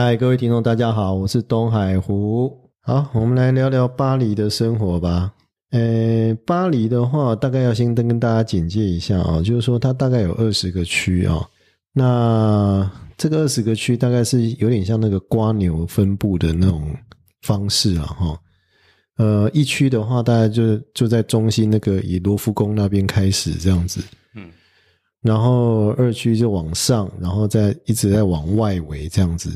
嗨，各位听众，大家好，我是东海湖。好，我们来聊聊巴黎的生活吧。呃，巴黎的话，大概要先跟跟大家简介一下啊，就是说它大概有二十个区啊。那这个二十个区大概是有点像那个瓜牛分布的那种方式啊，哈。呃，一区的话，大概就就在中心那个以罗浮宫那边开始这样子，嗯，然后二区就往上，然后再一直在往外围这样子，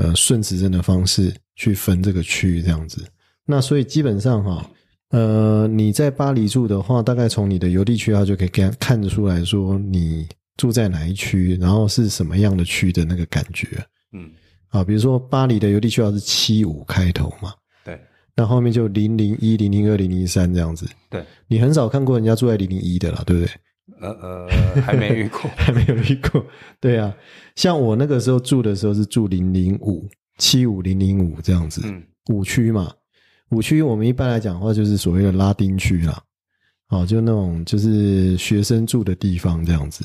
呃，顺时针的方式去分这个区域这样子。那所以基本上哈，呃，你在巴黎住的话，大概从你的邮递区号就可以看看得出来说你住在哪一区，然后是什么样的区的那个感觉，嗯，啊，比如说巴黎的邮递区号是七五开头嘛。对那后面就零零一、零零二、零零三这样子。对，你很少看过人家住在零零一的啦，对不对？呃呃，还没遇过，还没有遇过。对啊，像我那个时候住的时候是住零零五、七五零零五这样子，五区嘛。五区我们一般来讲的话，就是所谓的拉丁区啦。哦，就那种就是学生住的地方这样子。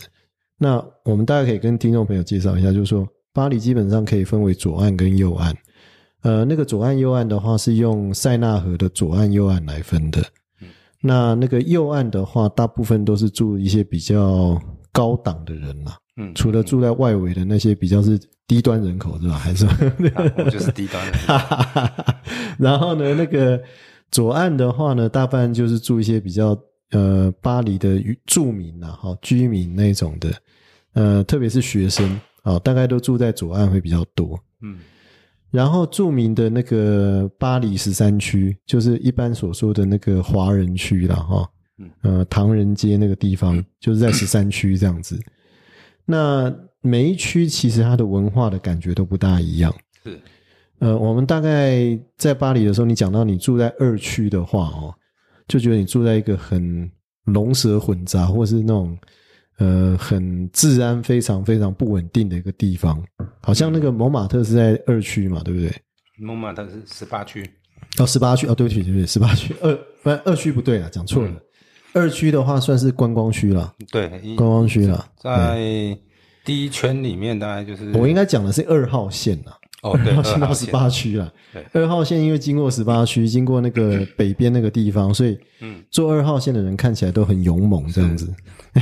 那我们大概可以跟听众朋友介绍一下，就是说巴黎基本上可以分为左岸跟右岸。呃，那个左岸右岸的话是用塞纳河的左岸右岸来分的。那那个右岸的话，大部分都是住一些比较高档的人啦。嗯，除了住在外围的那些比较是低端人口，是吧？还是我就是低端人。然后呢，那个左岸的话呢，大半就是住一些比较呃巴黎的住民呐，哈，居民那种的。呃，特别是学生啊，大概都住在左岸会比较多。嗯。然后著名的那个巴黎十三区，就是一般所说的那个华人区了哈，呃，唐人街那个地方，就是在十三区这样子。那每一区其实它的文化的感觉都不大一样。是，呃，我们大概在巴黎的时候，你讲到你住在二区的话哦，就觉得你住在一个很龙蛇混杂，或是那种。呃，很治安非常非常不稳定的一个地方，好像那个蒙马特是在二区嘛，对不对？蒙马特是十八区，哦，十八区哦，对不起，对不起，十八区二不二区不对啊，讲错了。二区的话算是观光区了，对，观光区了，在第一圈里面大概就是我应该讲的是二号线了。哦，对，先到十八区了。对，二号线因为经过十八区，经过那个北边那个地方，所以嗯，坐二号线的人看起来都很勇猛这样子。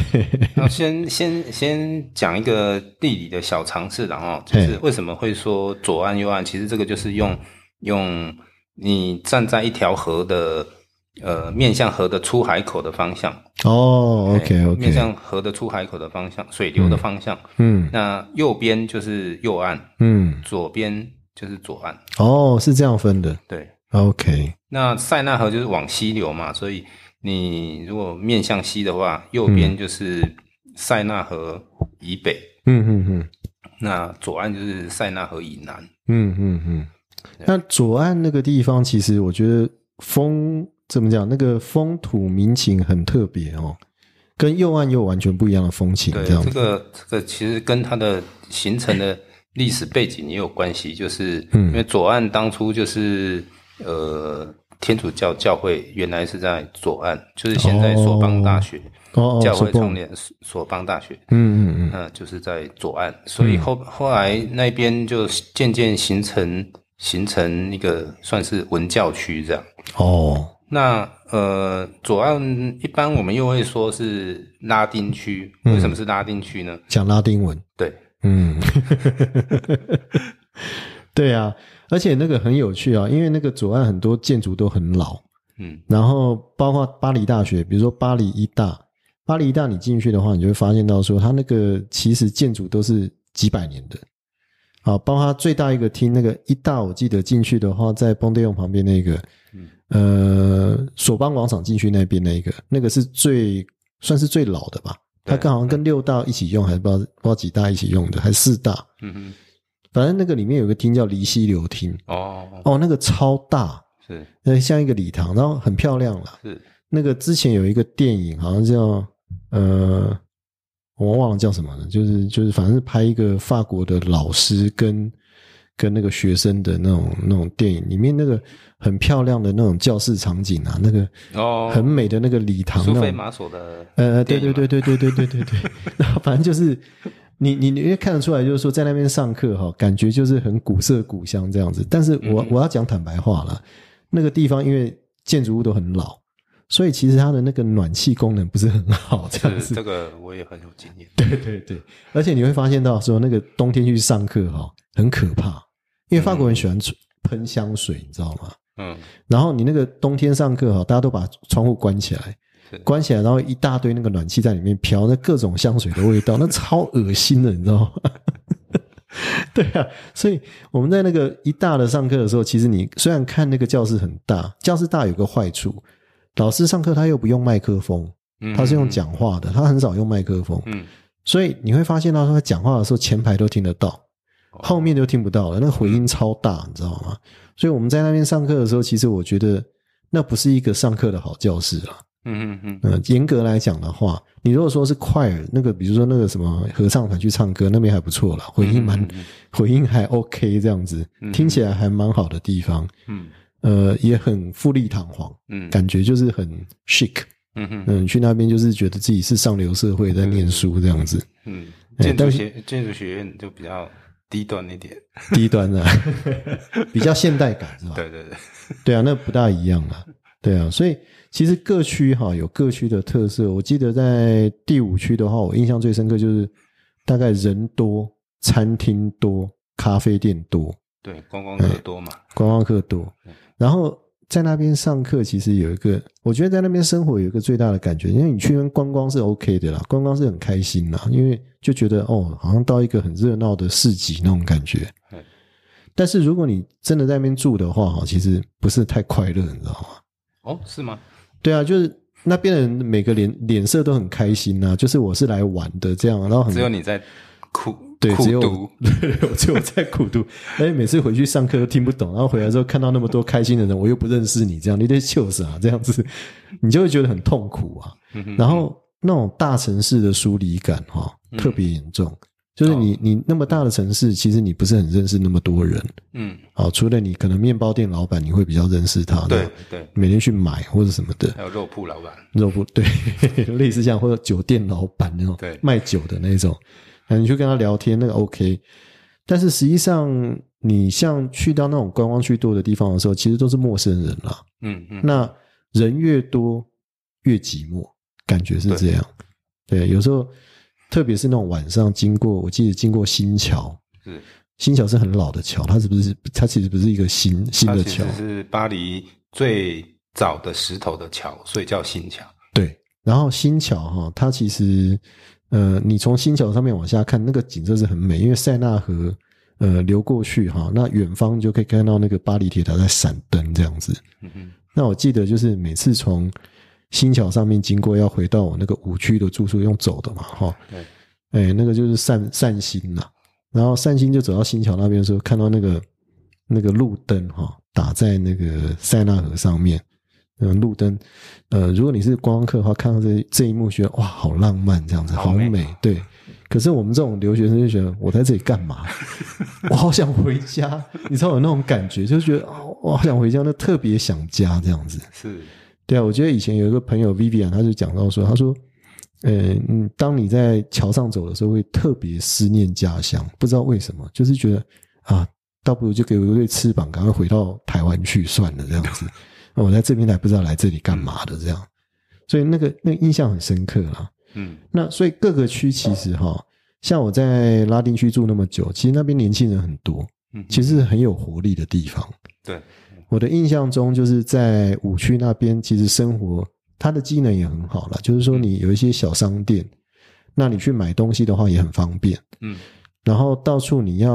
那先先先讲一个地理的小常识，然后就是为什么会说左岸右岸？其实这个就是用用你站在一条河的。呃，面向河的出海口的方向。哦，OK OK，面向河的出海口的方向，水流的方向，嗯，那右边就是右岸，嗯，左边就是左岸，哦，是这样分的，对，OK，那塞纳河就是往西流嘛，所以你如果面向西的话，右边就是塞纳河以北，嗯嗯嗯，那左岸就是塞纳河以南，嗯嗯嗯，那左岸那个地方，其实我觉得风。怎么讲？那个风土民情很特别哦，跟右岸又完全不一样的风情。这样，这个这个其实跟它的形成的历史背景也有关系。就是因为左岸当初就是呃天主教教会原来是在左岸，就是现在索邦大学教会创立索邦大学。嗯嗯嗯，嗯，就是在左岸，所以后后来那边就渐渐形成形成一个算是文教区这样。哦。那呃，左岸一般我们又会说是拉丁区，为什么是拉丁区呢？讲拉丁文。对，嗯，对啊，而且那个很有趣啊，因为那个左岸很多建筑都很老，嗯，然后包括巴黎大学，比如说巴黎一大，巴黎一大你进去的话，你就会发现到说，它那个其实建筑都是几百年的，啊，包括最大一个厅那个一大，我记得进去的话，在蹦迪用旁边那个。呃，索邦广场进去那边那个，那个是最算是最老的吧？它刚好跟六大一起用，还是不知道不知道几大一起用的，还是四大？嗯哼，反正那个里面有个厅叫离溪流厅。哦哦，那个超大，是那像一个礼堂，然后很漂亮了。是那个之前有一个电影，好像叫呃，我忘了叫什么了，就是就是反正是拍一个法国的老师跟。跟那个学生的那种那种电影里面那个很漂亮的那种教室场景啊，那个哦很美的那个礼堂，苏菲玛索的呃对对对对对对对对对，然后反正就是你你你会看得出来，就是说在那边上课哈，感觉就是很古色古香这样子。但是我我要讲坦白话了，那个地方因为建筑物都很老，所以其实它的那个暖气功能不是很好。这样子，这个我也很有经验。对对对，而且你会发现到说，那个冬天去上课哈，很可怕，因为法国人喜欢喷香水，你知道吗？嗯。然后你那个冬天上课哈，大家都把窗户关起来。关起来，然后一大堆那个暖气在里面飘，那各种香水的味道，那超恶心的，你知道吗？对啊，所以我们在那个一大的上课的时候，其实你虽然看那个教室很大，教室大有个坏处，老师上课他又不用麦克风，他是用讲话的，他很少用麦克风，嗯，所以你会发现到他讲话的时候，前排都听得到，后面就听不到了，那个回音超大，你知道吗？所以我们在那边上课的时候，其实我觉得那不是一个上课的好教室啊。嗯嗯嗯，严格来讲的话，你如果说是快耳，那个比如说那个什么合唱团去唱歌，那边还不错了，回音蛮回音还 OK 这样子，听起来还蛮好的地方。嗯，呃，也很富丽堂皇，嗯，感觉就是很 chic。嗯嗯嗯，去那边就是觉得自己是上流社会在念书这样子。嗯，建筑学建筑学院就比较低端一点，低端的，比较现代感是吧？对对对，对啊，那不大一样啊。对啊，所以。其实各区哈有各区的特色。我记得在第五区的话，我印象最深刻就是大概人多、餐厅多、咖啡店多。对，观光客多嘛？观光客多。然后在那边上课，其实有一个，我觉得在那边生活有一个最大的感觉，因为你去观光是 OK 的啦，观光是很开心啦，因为就觉得哦，好像到一个很热闹的市集那种感觉。但是如果你真的在那边住的话，哈，其实不是太快乐，你知道吗？哦，是吗？对啊，就是那边的人每个脸脸色都很开心呐，就是我是来玩的这样，然后只有你在苦对，只有读，只有在苦读，而 且每次回去上课都听不懂，然后回来之后看到那么多开心的人，我又不认识你，这样你得糗死啊，这样子你就会觉得很痛苦啊。然后那种大城市的疏离感哈，特别严重。就是你，你那么大的城市，其实你不是很认识那么多人，嗯，好，除了你可能面包店老板，你会比较认识他，对对，每天去买或者什么的，还有肉铺老板，肉铺对，类似这样或者酒店老板那种，对，卖酒的那种，你去跟他聊天那个 OK，但是实际上你像去到那种观光区多的地方的时候，其实都是陌生人啦，嗯嗯，那人越多越寂寞，感觉是这样，对，有时候。特别是那种晚上经过，我记得经过新桥，是新桥是很老的桥，它是不是？它其实不是一个新新的桥，是巴黎最早的石头的桥，所以叫新桥。对，然后新桥哈，它其实呃，你从新桥上面往下看，那个景色是很美，因为塞纳河呃流过去哈，那远方就可以看到那个巴黎铁塔在闪灯这样子。嗯嗯，那我记得就是每次从新桥上面经过，要回到我那个五区的住宿，用走的嘛，哈。对。哎，那个就是善善心呐。然后善心就走到新桥那边的时候，看到那个那个路灯哈，打在那个塞纳河上面。嗯，路灯。呃，如果你是观光客的话，看到这这一幕，觉得哇，好浪漫，这样子，好美。对。可是我们这种留学生就觉得，我在这里干嘛？我好想回家。你知道有那种感觉，就觉得哦，我好想回家，那特别想家这样子。是。对啊，我觉得以前有一个朋友 Vivian，他就讲到说，他说，呃，嗯，当你在桥上走的时候，会特别思念家乡，不知道为什么，就是觉得啊，倒不如就给我一对翅膀，赶快回到台湾去算了，这样子。我在这边来，不知道来这里干嘛的这样，所以那个那个印象很深刻啦。嗯，那所以各个区其实哈，像我在拉丁区住那么久，其实那边年轻人很多，嗯，其实很有活力的地方。对。我的印象中，就是在五区那边，其实生活它的机能也很好了。就是说，你有一些小商店，那你去买东西的话也很方便。嗯，然后到处你要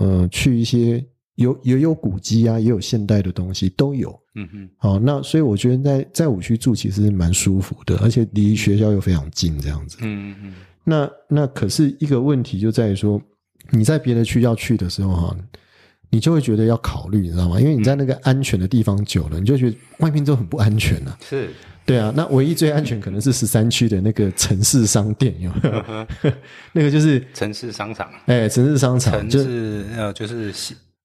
呃去一些有也有古迹啊，也有现代的东西都有。嗯嗯，好，那所以我觉得在在五区住其实蛮舒服的，而且离学校又非常近，这样子。嗯嗯嗯。那那可是一个问题就在于说，你在别的区要去的时候哈。你就会觉得要考虑，你知道吗？因为你在那个安全的地方久了，你就觉得外面都很不安全了。是，对啊。那唯一最安全可能是十三区的那个城市商店，有 那个就是城市商场。哎，城市商场就是呃，就是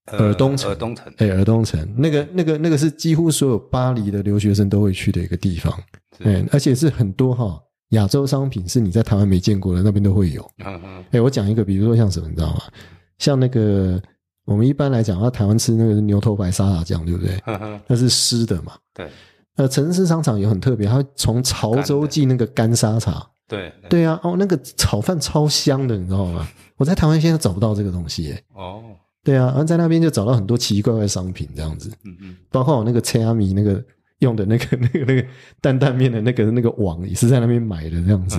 尔东城，尔东城。哎，尔东城那个那个那个是几乎所有巴黎的留学生都会去的一个地方。哎，而且是很多哈亚洲商品是你在台湾没见过的，那边都会有。嗯嗯。哎，我讲一个，比如说像什么，你知道吗？像那个我们一般来讲，啊，台湾吃那个牛头牌沙拉酱，对不对？那是湿的嘛。对。呃，城市商场也很特别，它从潮州寄那个干沙茶。对。对啊，哦，那个炒饭超香的，你知道吗？我在台湾现在找不到这个东西，哎。哦。对啊，然后在那边就找到很多奇奇怪怪的商品，这样子。嗯嗯。包括我那个切阿米那个。用的那个、那个、那个担担面的那个、那个网也是在那边买的这样子，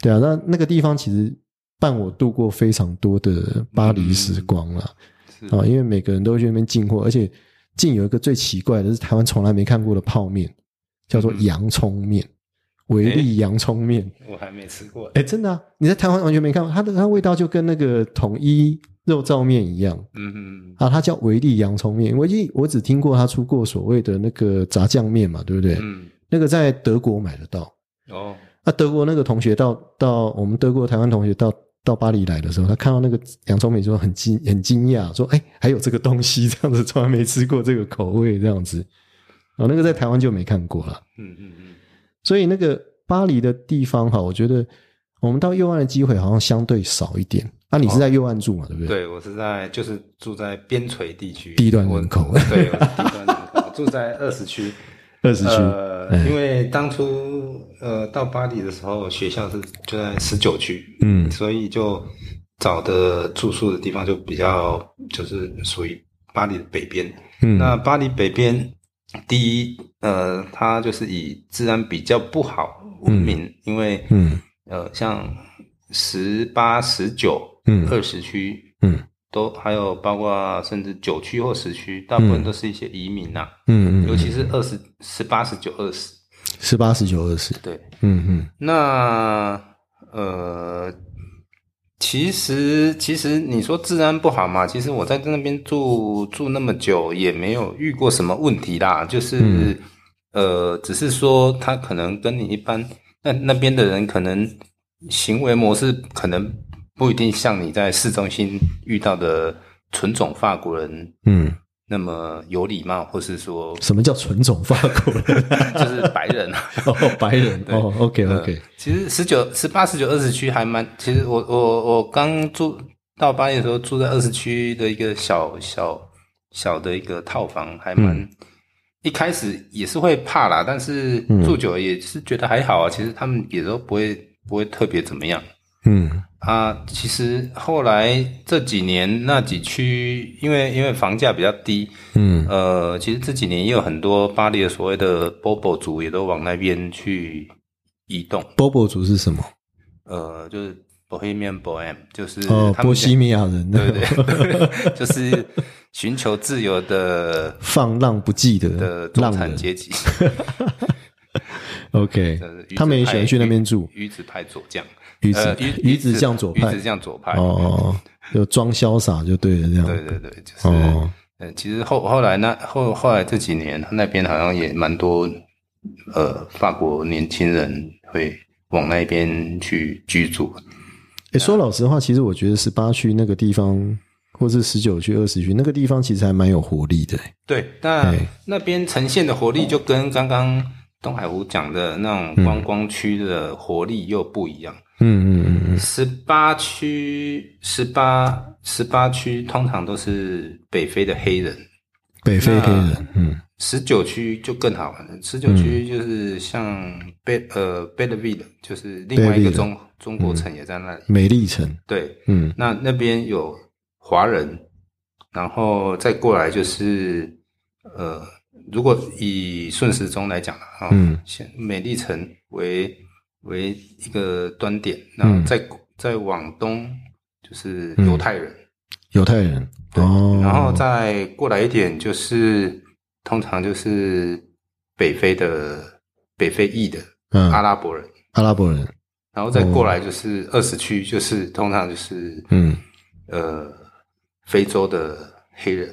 对啊，那那个地方其实伴我度过非常多的巴黎时光了啊，因为每个人都去那边进货，而且进有一个最奇怪的是台湾从来没看过的泡面，叫做洋葱面，维力洋葱面，我还没吃过，哎，真的啊，你在台湾完全没看过，它的它味道就跟那个统一。肉燥面一样，嗯嗯啊，它叫维力洋葱面。维力我只听过它出过所谓的那个炸酱面嘛，对不对？嗯，那个在德国买得到。哦，那德国那个同学到到我们德国台湾同学到到巴黎来的时候，他看到那个洋葱面之后很惊很惊讶，说：“哎，还有这个东西，这样子从来没吃过这个口味，这样子。”哦，那个在台湾就没看过了。嗯嗯嗯。所以那个巴黎的地方哈，我觉得我们到右岸的机会好像相对少一点。那你是在右岸住嘛？对不对？对，我是在就是住在边陲地区，低端人口。对，低端人口，住在二十区。二十区。呃，因为当初呃到巴黎的时候，学校是就在十九区，嗯，所以就找的住宿的地方就比较就是属于巴黎的北边。嗯，那巴黎北边，第一，呃，它就是以治安比较不好闻名，因为嗯呃像十八十九。嗯，二十区，嗯，都还有包括甚至九区或十区，大部分都是一些移民呐，嗯嗯，尤其是二十、十八、十九、二十，十八、十九、二十，对，嗯嗯，那呃，其实其实你说治安不好嘛，其实我在那边住住那么久，也没有遇过什么问题啦，就是呃，只是说他可能跟你一般，那那边的人可能行为模式可能。不一定像你在市中心遇到的纯种法国人，嗯，那么有礼貌，或是说什么叫纯种法国人？就是白人 哦，白人 哦，OK OK。其实十九、十八、十九、二十区还蛮……其实我我我刚住到巴黎的时候，住在二十区的一个小小小的一个套房，还蛮一开始也是会怕啦，但是住久了也是觉得还好啊。其实他们也都不会不会特别怎么样。嗯啊，其实后来这几年那几区，因为因为房价比较低，嗯呃，其实这几年也有很多巴黎的所谓的 Bobo 族也都往那边去移动。Bobo 族是什么？呃，就是 Bohemian Bohem，就是哦，波西米亚人，对不对，就是寻求自由的放浪不羁的的中产阶级。OK，他们也喜欢去那边住。鱼子派左将。鱼子鱼鱼子酱左派，鱼子酱左派哦，就装潇洒就对了，这样对对对，就是哦，嗯，其实后后来那后后来这几年那边好像也蛮多呃法国年轻人会往那边去居住。哎，说老实话，其实我觉得十八区那个地方，或是十九区、二十区那个地方，其实还蛮有活力的。对，那那边呈现的活力就跟刚刚东海湖讲的那种观光区的活力又不一样。嗯嗯嗯嗯十八区，十八十八区通常都是北非的黑人，北非黑人。嗯，十九区就更好玩了，十九区就是像贝呃贝勒维的，就是另外一个中中国城也在那里，美丽城。对，嗯，那那边有华人，然后再过来就是呃，如果以顺时钟来讲啊，嗯，美丽城为。为一个端点，然后再再往东就是犹太人，犹太人，哦，然后再过来一点就是通常就是北非的北非裔的阿拉伯人，阿拉伯人，然后再过来就是二十区，就是通常就是嗯。呃非洲的黑人，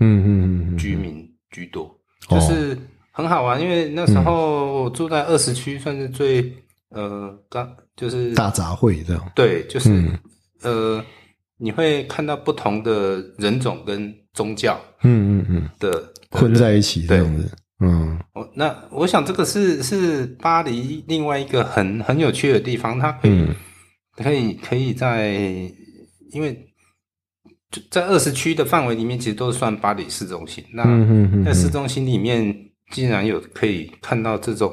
嗯嗯嗯，居民居多，就是很好玩，因为那时候住在二十区，算是最。呃，刚就是大杂烩这样，对，就是呃，你会看到不同的人种跟宗教，嗯嗯嗯的混在一起这样子，嗯，我那我想这个是是巴黎另外一个很很有趣的地方，它可以可以可以在因为在二十区的范围里面，其实都是算巴黎市中心。那在市中心里面，竟然有可以看到这种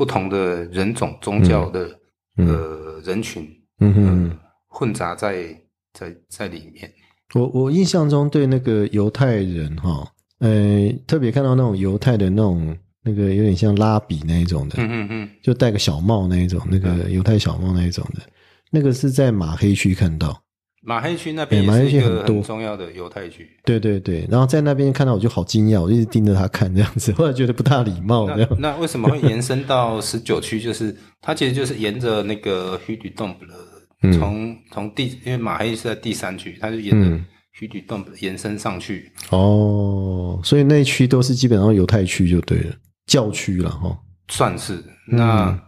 不同的人种、宗教的呃人群，嗯哼，混杂在在在里面。我我印象中对那个犹太人哈。呃，特别看到那种犹太的那种那个有点像拉比那一种的，嗯嗯嗯，就戴个小帽那一种，那个犹太小帽那一种的，那个是在马黑区看到。马黑区那边马黑区很多。重要的犹太区。对对对，然后在那边看到我就好惊讶，我一直盯着他看这样子，后来觉得不大礼貌这样。那为什么会延伸到十九区？就是它其实就是沿着那个 h u d 洞的，从从第因为马黑是在第三区，它就沿着。区域动延伸上去。哦，所以那一区都是基本上犹太区就对了，教区了哈，算是。那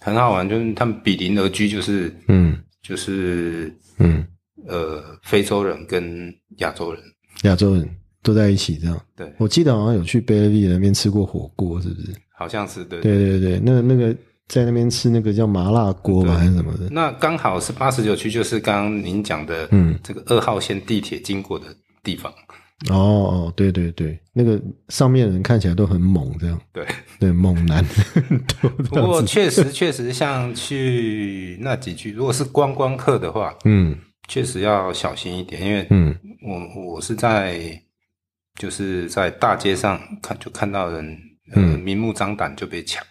很好玩，就是他们比邻而居，就是嗯，就是嗯呃，非洲人跟亚洲人，亚洲人都在一起这样。对，我记得好像有去贝勒利那边吃过火锅，是不是？好像是对，对对对，那那个。在那边吃那个叫麻辣锅吧？还是什么的？那刚好是八十九区，就是刚刚您讲的，嗯，这个二号线地铁经过的地方。哦哦，对对对，那个上面的人看起来都很猛，这样。对对，猛男。不过确实确实，像去那几区，如果是观光客的话，嗯，确实要小心一点，因为嗯，我我是在就是在大街上看，就看到人，嗯，明目张胆就被抢。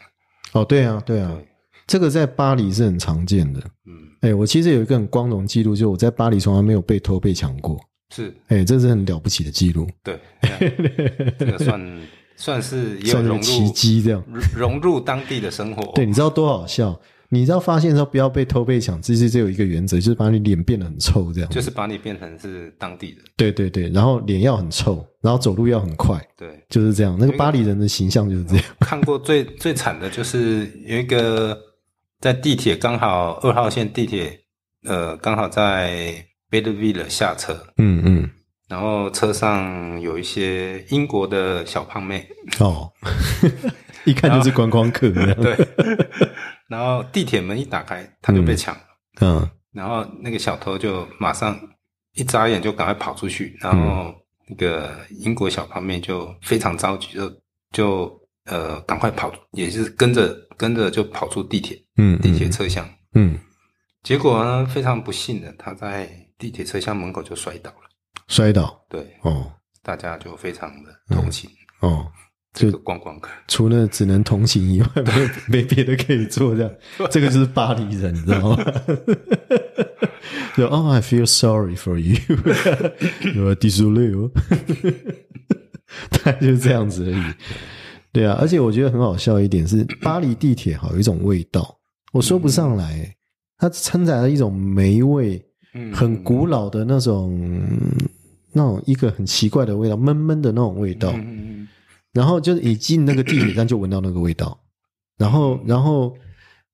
哦，对啊，对啊，这个在巴黎是很常见的。嗯，哎，我其实有一个很光荣记录，就是我在巴黎从来没有被偷被抢过。是，哎，这是很了不起的记录。对，这个算算是算是奇迹，这样融入当地的生活。对，你知道多好笑？你知道发现时候不要被偷被抢，其实只有一个原则，就是把你脸变得很臭，这样就是把你变成是当地人。对对对，然后脸要很臭，然后走路要很快，对，就是这样。那个巴黎人的形象就是这样。看过最最惨的就是有一个在地铁刚好二号线地铁，呃，刚好在 Belleville 下车，嗯嗯，然后车上有一些英国的小胖妹，哦，一看就是观光客，对。然后地铁门一打开，他就被抢了。嗯，然后那个小偷就马上一眨眼就赶快跑出去，然后那个英国小胖妹就非常着急，就就呃赶快跑，也是跟着跟着就跑出地铁，嗯，地铁车厢，嗯，结果呢非常不幸的，他在地铁车厢门口就摔倒了，摔倒，对，哦，大家就非常的同情，哦。这个观光客除了只能同行以外，没有没别的可以做。这样，这个就是巴黎人，你知道吗？就哦，I feel sorry for you，有第十六，大概就是这样子而已。对啊，而且我觉得很好笑一点是，巴黎地铁好有一种味道，我说不上来，它承载了一种霉味，很古老的那种那种一个很奇怪的味道，闷闷的那种味道。然后就是一进那个地铁站就闻到那个味道，然后然后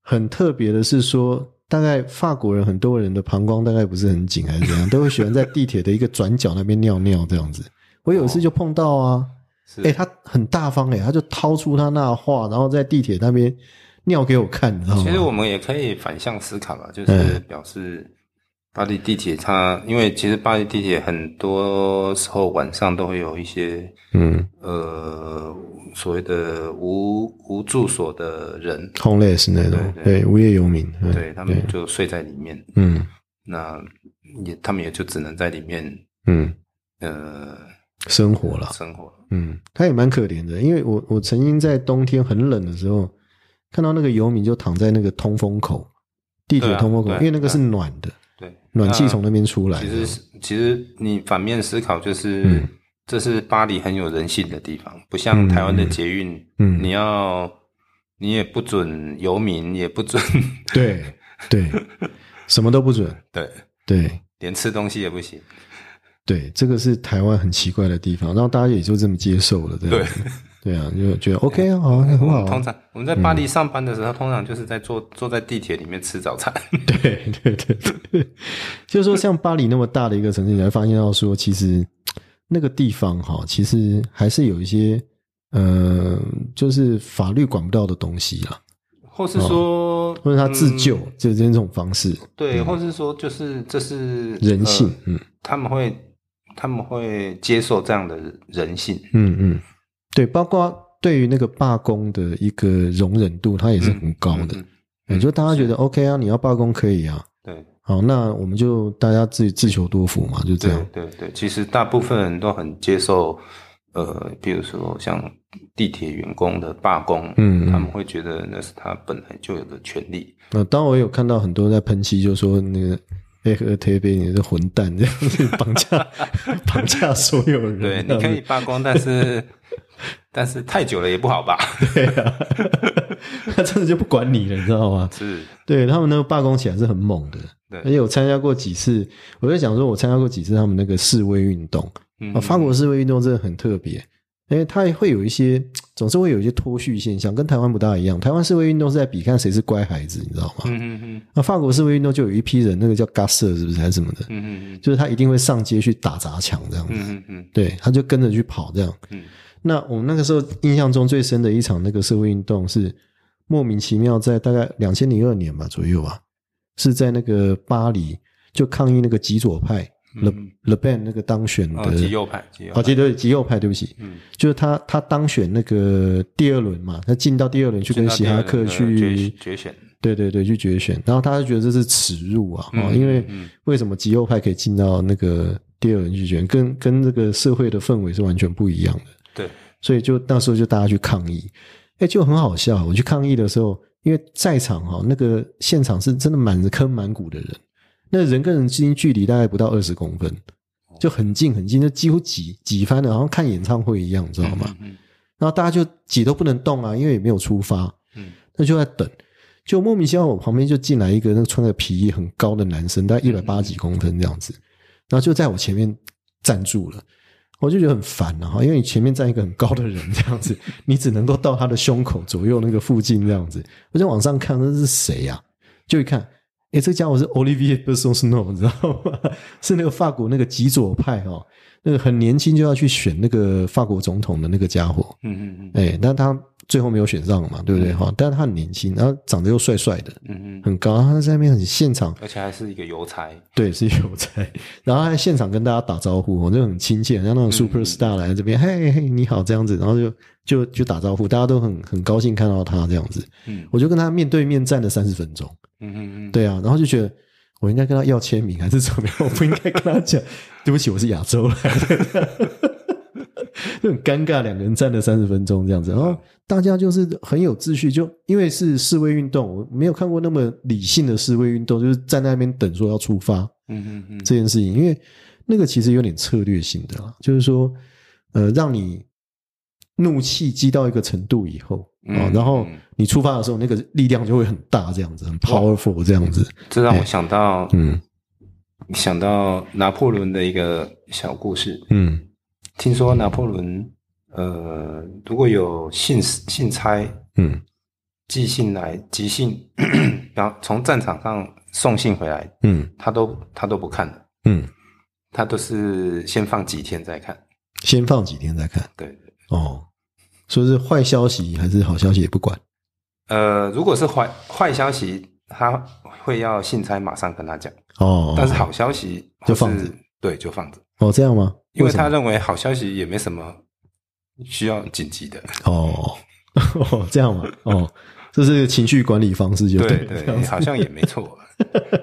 很特别的是说，大概法国人很多人的膀胱大概不是很紧还是怎样，都会喜欢在地铁的一个转角那边尿尿这样子。我有一次就碰到啊，哎，他很大方哎，他就掏出他那话，然后在地铁那边尿给我看，你知道吗？其实我们也可以反向思考啊，就是表示。巴黎地铁，它因为其实巴黎地铁很多时候晚上都会有一些，嗯，呃，所谓的无无住所的人，homeless 那种，对，无业游民，对他们就睡在里面，嗯，那也他们也就只能在里面，嗯，呃，生活了，生活，嗯，他也蛮可怜的，因为我我曾经在冬天很冷的时候，看到那个游民就躺在那个通风口，地铁通风口，因为那个是暖的。暖气从那边出来。其实，其实你反面思考，就是这是巴黎很有人性的地方，不像台湾的捷运，嗯，你要你也不准游民，也不准，对对，什么都不准，对。对，连吃东西也不行。对，这个是台湾很奇怪的地方，然后大家也就这么接受了，对。对啊，就觉得 OK 啊，好，很好。通常我们在巴黎上班的时候，通常就是在坐坐在地铁里面吃早餐。对对对对，就是说像巴黎那么大的一个城市，你会发现到说，其实那个地方哈，其实还是有一些呃，就是法律管不到的东西啦，或是说，或者他自救，就这种方式。对，或是说，就是这是人性，嗯，他们会他们会接受这样的人性，嗯嗯，对，包括对于那个罢工的一个容忍度，它也是很高的。也就大家觉得 OK 啊，你要罢工可以啊，对，好，那我们就大家自己自求多福嘛，就这样。对对，其实大部分人都很接受。呃，比如说像地铁员工的罢工，嗯，他们会觉得那是他本来就有的权利。呃，当我有看到很多在喷漆，就说那个 A 和 T B 你是混蛋，这样子绑架 绑架所有人。对，你可以罢工，但是但是太久了也不好吧？对啊，他真的就不管你了，你知道吗？是，对他们那个罢工起来是很猛的。对，而且我参加过几次，我在想说，我参加过几次他们那个示威运动。啊，法国示威运动真的很特别，因为它会有一些，总是会有一些脱序现象，跟台湾不大一样。台湾示威运动是在比看谁是乖孩子，你知道吗？嗯嗯嗯。那法国示威运动就有一批人，那个叫 Gasser 是不是还是什么的？嗯嗯嗯。就是他一定会上街去打砸抢这样子。嗯嗯嗯。对，他就跟着去跑这样。嗯。那我们那个时候印象中最深的一场那个社会运动是莫名其妙在大概两千零二年吧左右吧，是在那个巴黎就抗议那个极左派。Le Le Pen 那个当选的极右派，哦，极对极右派，对不起，嗯，就是他他当选那个第二轮嘛，他进到第二轮去跟希哈克去决选，对对对，去决选，然后他就觉得这是耻辱啊，哦，因为为什么极右派可以进到那个第二轮去选，跟跟这个社会的氛围是完全不一样的，对，所以就那时候就大家去抗议，哎，就很好笑，我去抗议的时候，因为在场哈那个现场是真的满坑满谷的人。那人跟人之间距离大概不到二十公分，就很近很近，就几乎挤挤翻了，好像看演唱会一样，你知道吗？然后大家就挤都不能动啊，因为也没有出发，嗯，那就在等，就莫名其妙，我旁边就进来一个那个穿着皮衣很高的男生，大概一百八几公分这样子，然后就在我前面站住了，我就觉得很烦了哈，因为你前面站一个很高的人这样子，你只能够到他的胸口左右那个附近这样子，我就往上看，那是谁呀？就一看。哎，这家伙是 Olivier b e s o n s n o w 你知道吗？是那个法国那个极左派哦，那个很年轻就要去选那个法国总统的那个家伙。嗯嗯嗯。哎，但他最后没有选上嘛，对不对？哈，但是他很年轻，然后长得又帅帅的，嗯嗯，很高。他在那边很现场，而且还是一个邮差。对，是邮差。然后在现场跟大家打招呼，我就很亲切，像那种 super star 来这边，嘿嘿，你好这样子，然后就就就打招呼，大家都很很高兴看到他这样子。嗯，我就跟他面对面站了三十分钟。嗯嗯嗯，对啊，然后就觉得我应该跟他要签名还是怎么样？我不应该跟他讲，对不起，我是亚洲来的，就很尴尬。两个人站了三十分钟这样子，然后大家就是很有秩序，就因为是示威运动，我没有看过那么理性的示威运动，就是站在那边等说要出发。嗯嗯嗯，这件事情，因为那个其实有点策略性的啦，就是说，呃，让你怒气积到一个程度以后。啊，然后你出发的时候，那个力量就会很大，这样子很 powerful，这样子。这让我想到，嗯，想到拿破仑的一个小故事。嗯，听说拿破仑，呃，如果有信信差，嗯，寄信来，急信，然后从战场上送信回来，嗯，他都他都不看的，嗯，他都是先放几天再看，先放几天再看，对，哦。说是坏消息还是好消息也不管。呃，如果是坏坏消息，他会要信差马上跟他讲。哦。但是好消息就放着，对，就放着。哦，这样吗？因为他认为好消息也没什么需要紧急的。哦，这样吗？哦，这是情绪管理方式，就对对，好像也没错。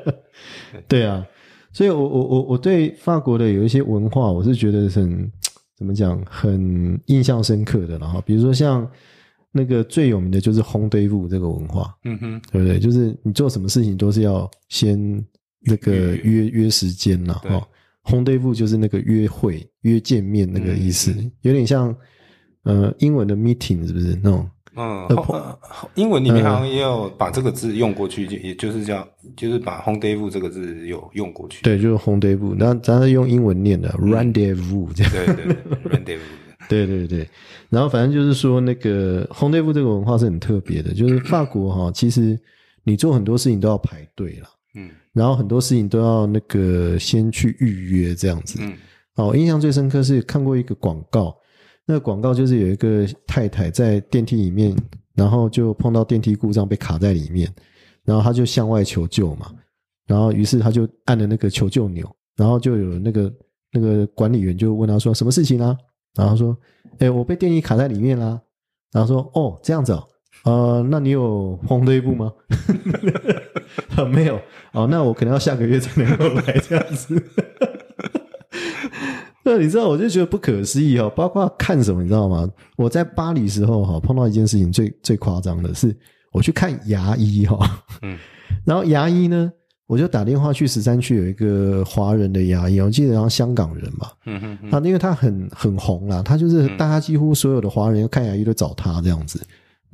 对啊，所以我我我我对法国的有一些文化，我是觉得很。怎么讲？很印象深刻的，然后比如说像那个最有名的就是红队部这个文化，嗯哼，对不对？就是你做什么事情都是要先那个约约时间了，哈。红队部就是那个约会、约见面那个意思，有点像呃英文的 meeting 是不是那种？嗯，英文里面好像也有把这个字用过去，就也就是叫，就是把 h o m e d a y v 这个字有用过去。对，就是 h o m e d a y v 那咱是用英文念的 rendezvous，这样。对对，rendezvous。对对对，然后反正就是说，那个 h o m e d a y v 这个文化是很特别的，就是法国哈，其实你做很多事情都要排队了，嗯，然后很多事情都要那个先去预约这样子。嗯，哦，印象最深刻是看过一个广告。那个广告就是有一个太太在电梯里面，然后就碰到电梯故障被卡在里面，然后她就向外求救嘛，然后于是她就按了那个求救钮，然后就有那个那个管理员就问她说什么事情啊？然后说，哎，我被电梯卡在里面啦。然后说，哦，这样子哦，呃，那你有碰对布吗？没有，哦，那我可能要下个月才能够来这样子。那你知道，我就觉得不可思议哦。包括看什么，你知道吗？我在巴黎时候哈，碰到一件事情，最最夸张的是，我去看牙医哈。嗯。然后牙医呢，我就打电话去十三区有一个华人的牙医，我记得好像香港人嘛。嗯嗯嗯。他因为他很很红啦，他就是大家几乎所有的华人要看牙医都找他这样子。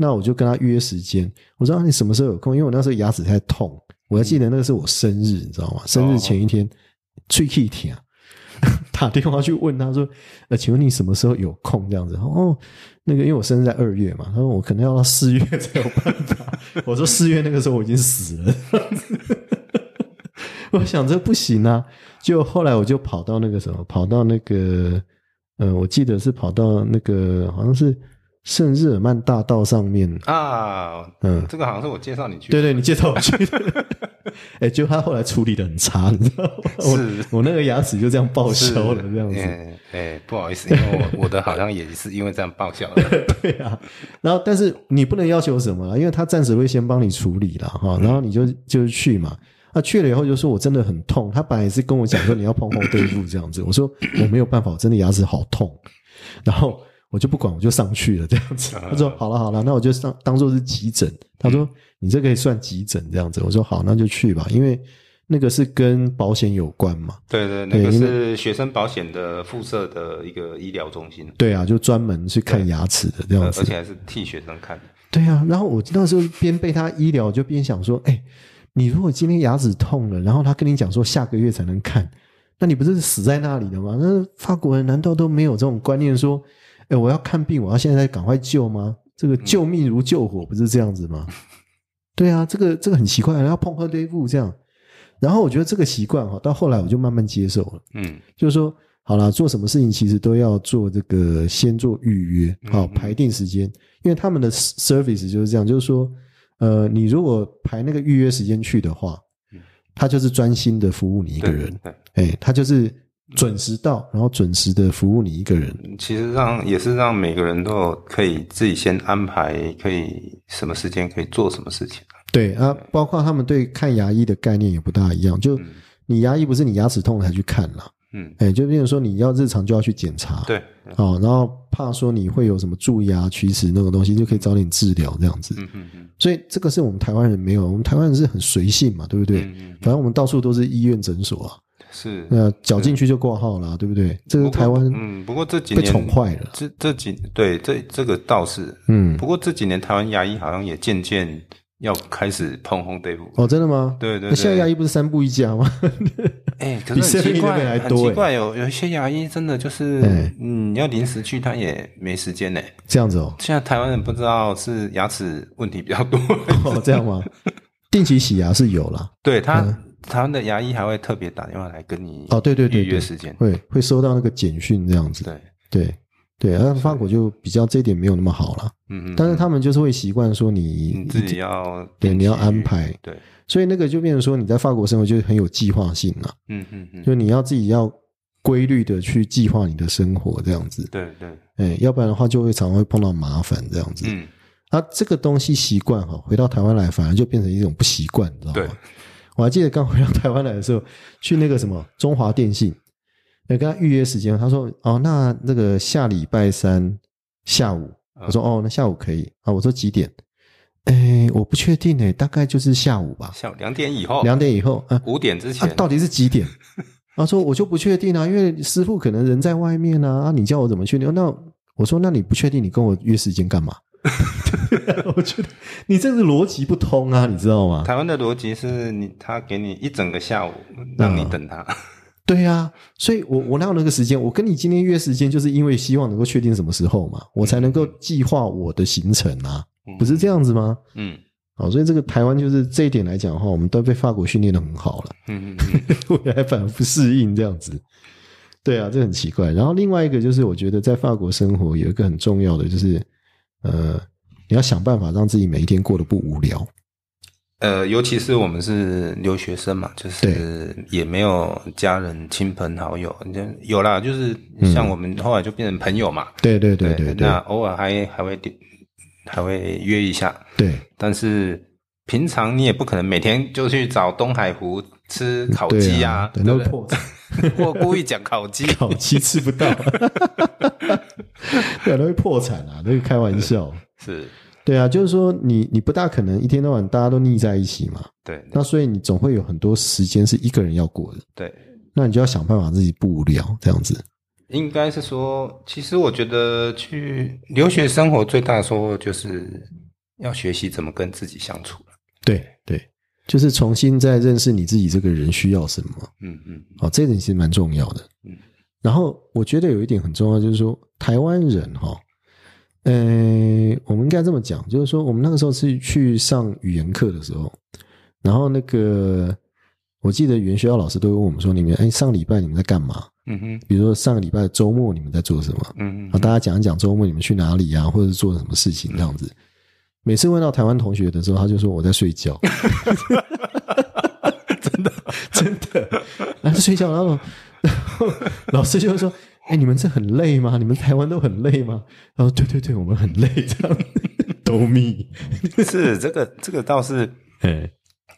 那我就跟他约时间，我说你什么时候有空？因为我那时候牙齿太痛，我还记得那个是我生日，你知道吗？生日前一天，吹气天。打电话去问他说：“呃，请问你什么时候有空？这样子哦，那个因为我生日在二月嘛，他说我可能要到四月才有办法。我说四月那个时候我已经死了，我想这不行啊。就后来我就跑到那个什么，跑到那个，呃，我记得是跑到那个好像是。”圣日耳曼大道上面。啊，嗯，这个好像是我介绍你去，对对，你介绍我去，哎，就他后来处理的很差，你知道吗？是，我那个牙齿就这样报销了，这样子，哎，不好意思，因为我我的好像也是因为这样报销了，对啊。然后，但是你不能要求什么，因为他暂时会先帮你处理了哈，然后你就就去嘛。啊，去了以后就说我真的很痛，他本来也是跟我讲说你要碰碰对付这样子，我说我没有办法，我真的牙齿好痛，然后。我就不管，我就上去了这样子。他说：“好了好了，那我就上当做是急诊。”他说：“你这可以算急诊这样子。”我说：“好，那就去吧，因为那个是跟保险有关嘛。”对对，那个是学生保险的附设的一个医疗中心。对啊，就专门去看牙齿的这样子，而且还是替学生看。对啊，然后我那时候边被他医疗，就边想说：“哎，你如果今天牙齿痛了，然后他跟你讲说下个月才能看，那你不是死在那里了吗？那法国人难道都没有这种观念说？”哎，我要看病，我要现在赶快救吗？这个救命如救火，不是这样子吗？对啊，这个这个很奇怪，然后碰喝对付这样。然后我觉得这个习惯哈，到后来我就慢慢接受了。嗯，就是说，好了，做什么事情其实都要做这个先做预约，好排定时间，因为他们的 service 就是这样，就是说，呃，你如果排那个预约时间去的话，他就是专心的服务你一个人。哎，他就是。准时到，然后准时的服务你一个人。其实让也是让每个人都可以自己先安排，可以什么时间可以做什么事情。对啊，包括他们对看牙医的概念也不大一样。就你牙医不是你牙齿痛了才去看啦，嗯，哎，就比如说你要日常就要去检查，对，哦，然后怕说你会有什么蛀牙、龋齿那种东西，就可以早点治疗这样子。嗯嗯嗯。所以这个是我们台湾人没有，我们台湾人是很随性嘛，对不对？反正我们到处都是医院诊所啊。是，那缴进去就挂号了，对不对？这个台湾，嗯，不过这几年被宠坏了。这这几对这这个倒是，嗯，不过这几年台湾牙医好像也渐渐要开始碰红对付。哦，真的吗？对对。那现在牙医不是三步一家吗？哎，可是 很奇怪，很奇怪，有有一些牙医真的就是，嗯，要临时去他也没时间呢。这样子哦。现在台湾人不知道是牙齿问题比较多，哦，这样吗？定期洗牙是有了，对他。台湾的牙医还会特别打电话来跟你哦，对对对，预约时间，会会收到那个简讯这样子。对对对，那法国就比较这一点没有那么好了。嗯嗯，但是他们就是会习惯说你自己要对你要安排对，所以那个就变成说你在法国生活就很有计划性了。嗯嗯嗯，就你要自己要规律的去计划你的生活这样子。对对，哎，要不然的话就会常会碰到麻烦这样子。嗯，啊，这个东西习惯哈，回到台湾来反而就变成一种不习惯，你知道吗？我还记得刚回到台湾来的时候，去那个什么中华电信，跟他预约时间，他说：“哦，那那个下礼拜三下午。”我说：“哦，那下午可以啊。”我说：“几点？”哎，我不确定哎，大概就是下午吧。下午两点以后，两点以后，啊，五点之前，到底是几点？他 说：“我就不确定啊，因为师傅可能人在外面啊。你叫我怎么确定？那我说：那你不确定，你跟我约时间干嘛？” 我觉得你这个逻辑不通啊，你知道吗？台湾的逻辑是你他给你一整个下午让你等他，对呀，所以我我哪有那个时间？我跟你今天约时间，就是因为希望能够确定什么时候嘛，我才能够计划我的行程啊，不是这样子吗？嗯，好，所以这个台湾就是这一点来讲的话，我们都被法国训练的很好了，嗯嗯嗯，未来反而不适应这样子。对啊，这很奇怪。然后另外一个就是，我觉得在法国生活有一个很重要的，就是呃，你要想办法让自己每一天过得不无聊。呃，尤其是我们是留学生嘛，就是也没有家人、亲朋好友，有啦，就是像我们后来就变成朋友嘛。对对对对对。那偶尔还还会还会约一下。对。但是平常你也不可能每天就去找东海湖吃烤鸡啊，都破产。我故意讲烤鸡，烤鸡吃不到，对，都会破产啊，那个开玩笑。是。对啊，就是说你你不大可能一天到晚大家都腻在一起嘛。对。那所以你总会有很多时间是一个人要过的。对。那你就要想办法自己不无聊这样子。应该是说，其实我觉得去留学生活最大的收获就是要学习怎么跟自己相处对对，就是重新再认识你自己这个人需要什么。嗯嗯。哦，这点其实蛮重要的。嗯。然后我觉得有一点很重要，就是说台湾人哈。呃，我们应该这么讲，就是说，我们那个时候是去上语言课的时候，然后那个我记得语言学校老师都问我们说：“你们哎，上礼拜你们在干嘛？”嗯哼，比如说上个礼拜周末你们在做什么？嗯嗯，啊，大家讲一讲周末你们去哪里呀，或者是做什么事情这样子。每次问到台湾同学的时候，他就说我在睡觉，真的？真的，后睡觉，然后然 后老师就说。哎，你们这很累吗？你们台湾都很累吗？然后对对对，我们很累，这样。都密是这个这个倒是，哎，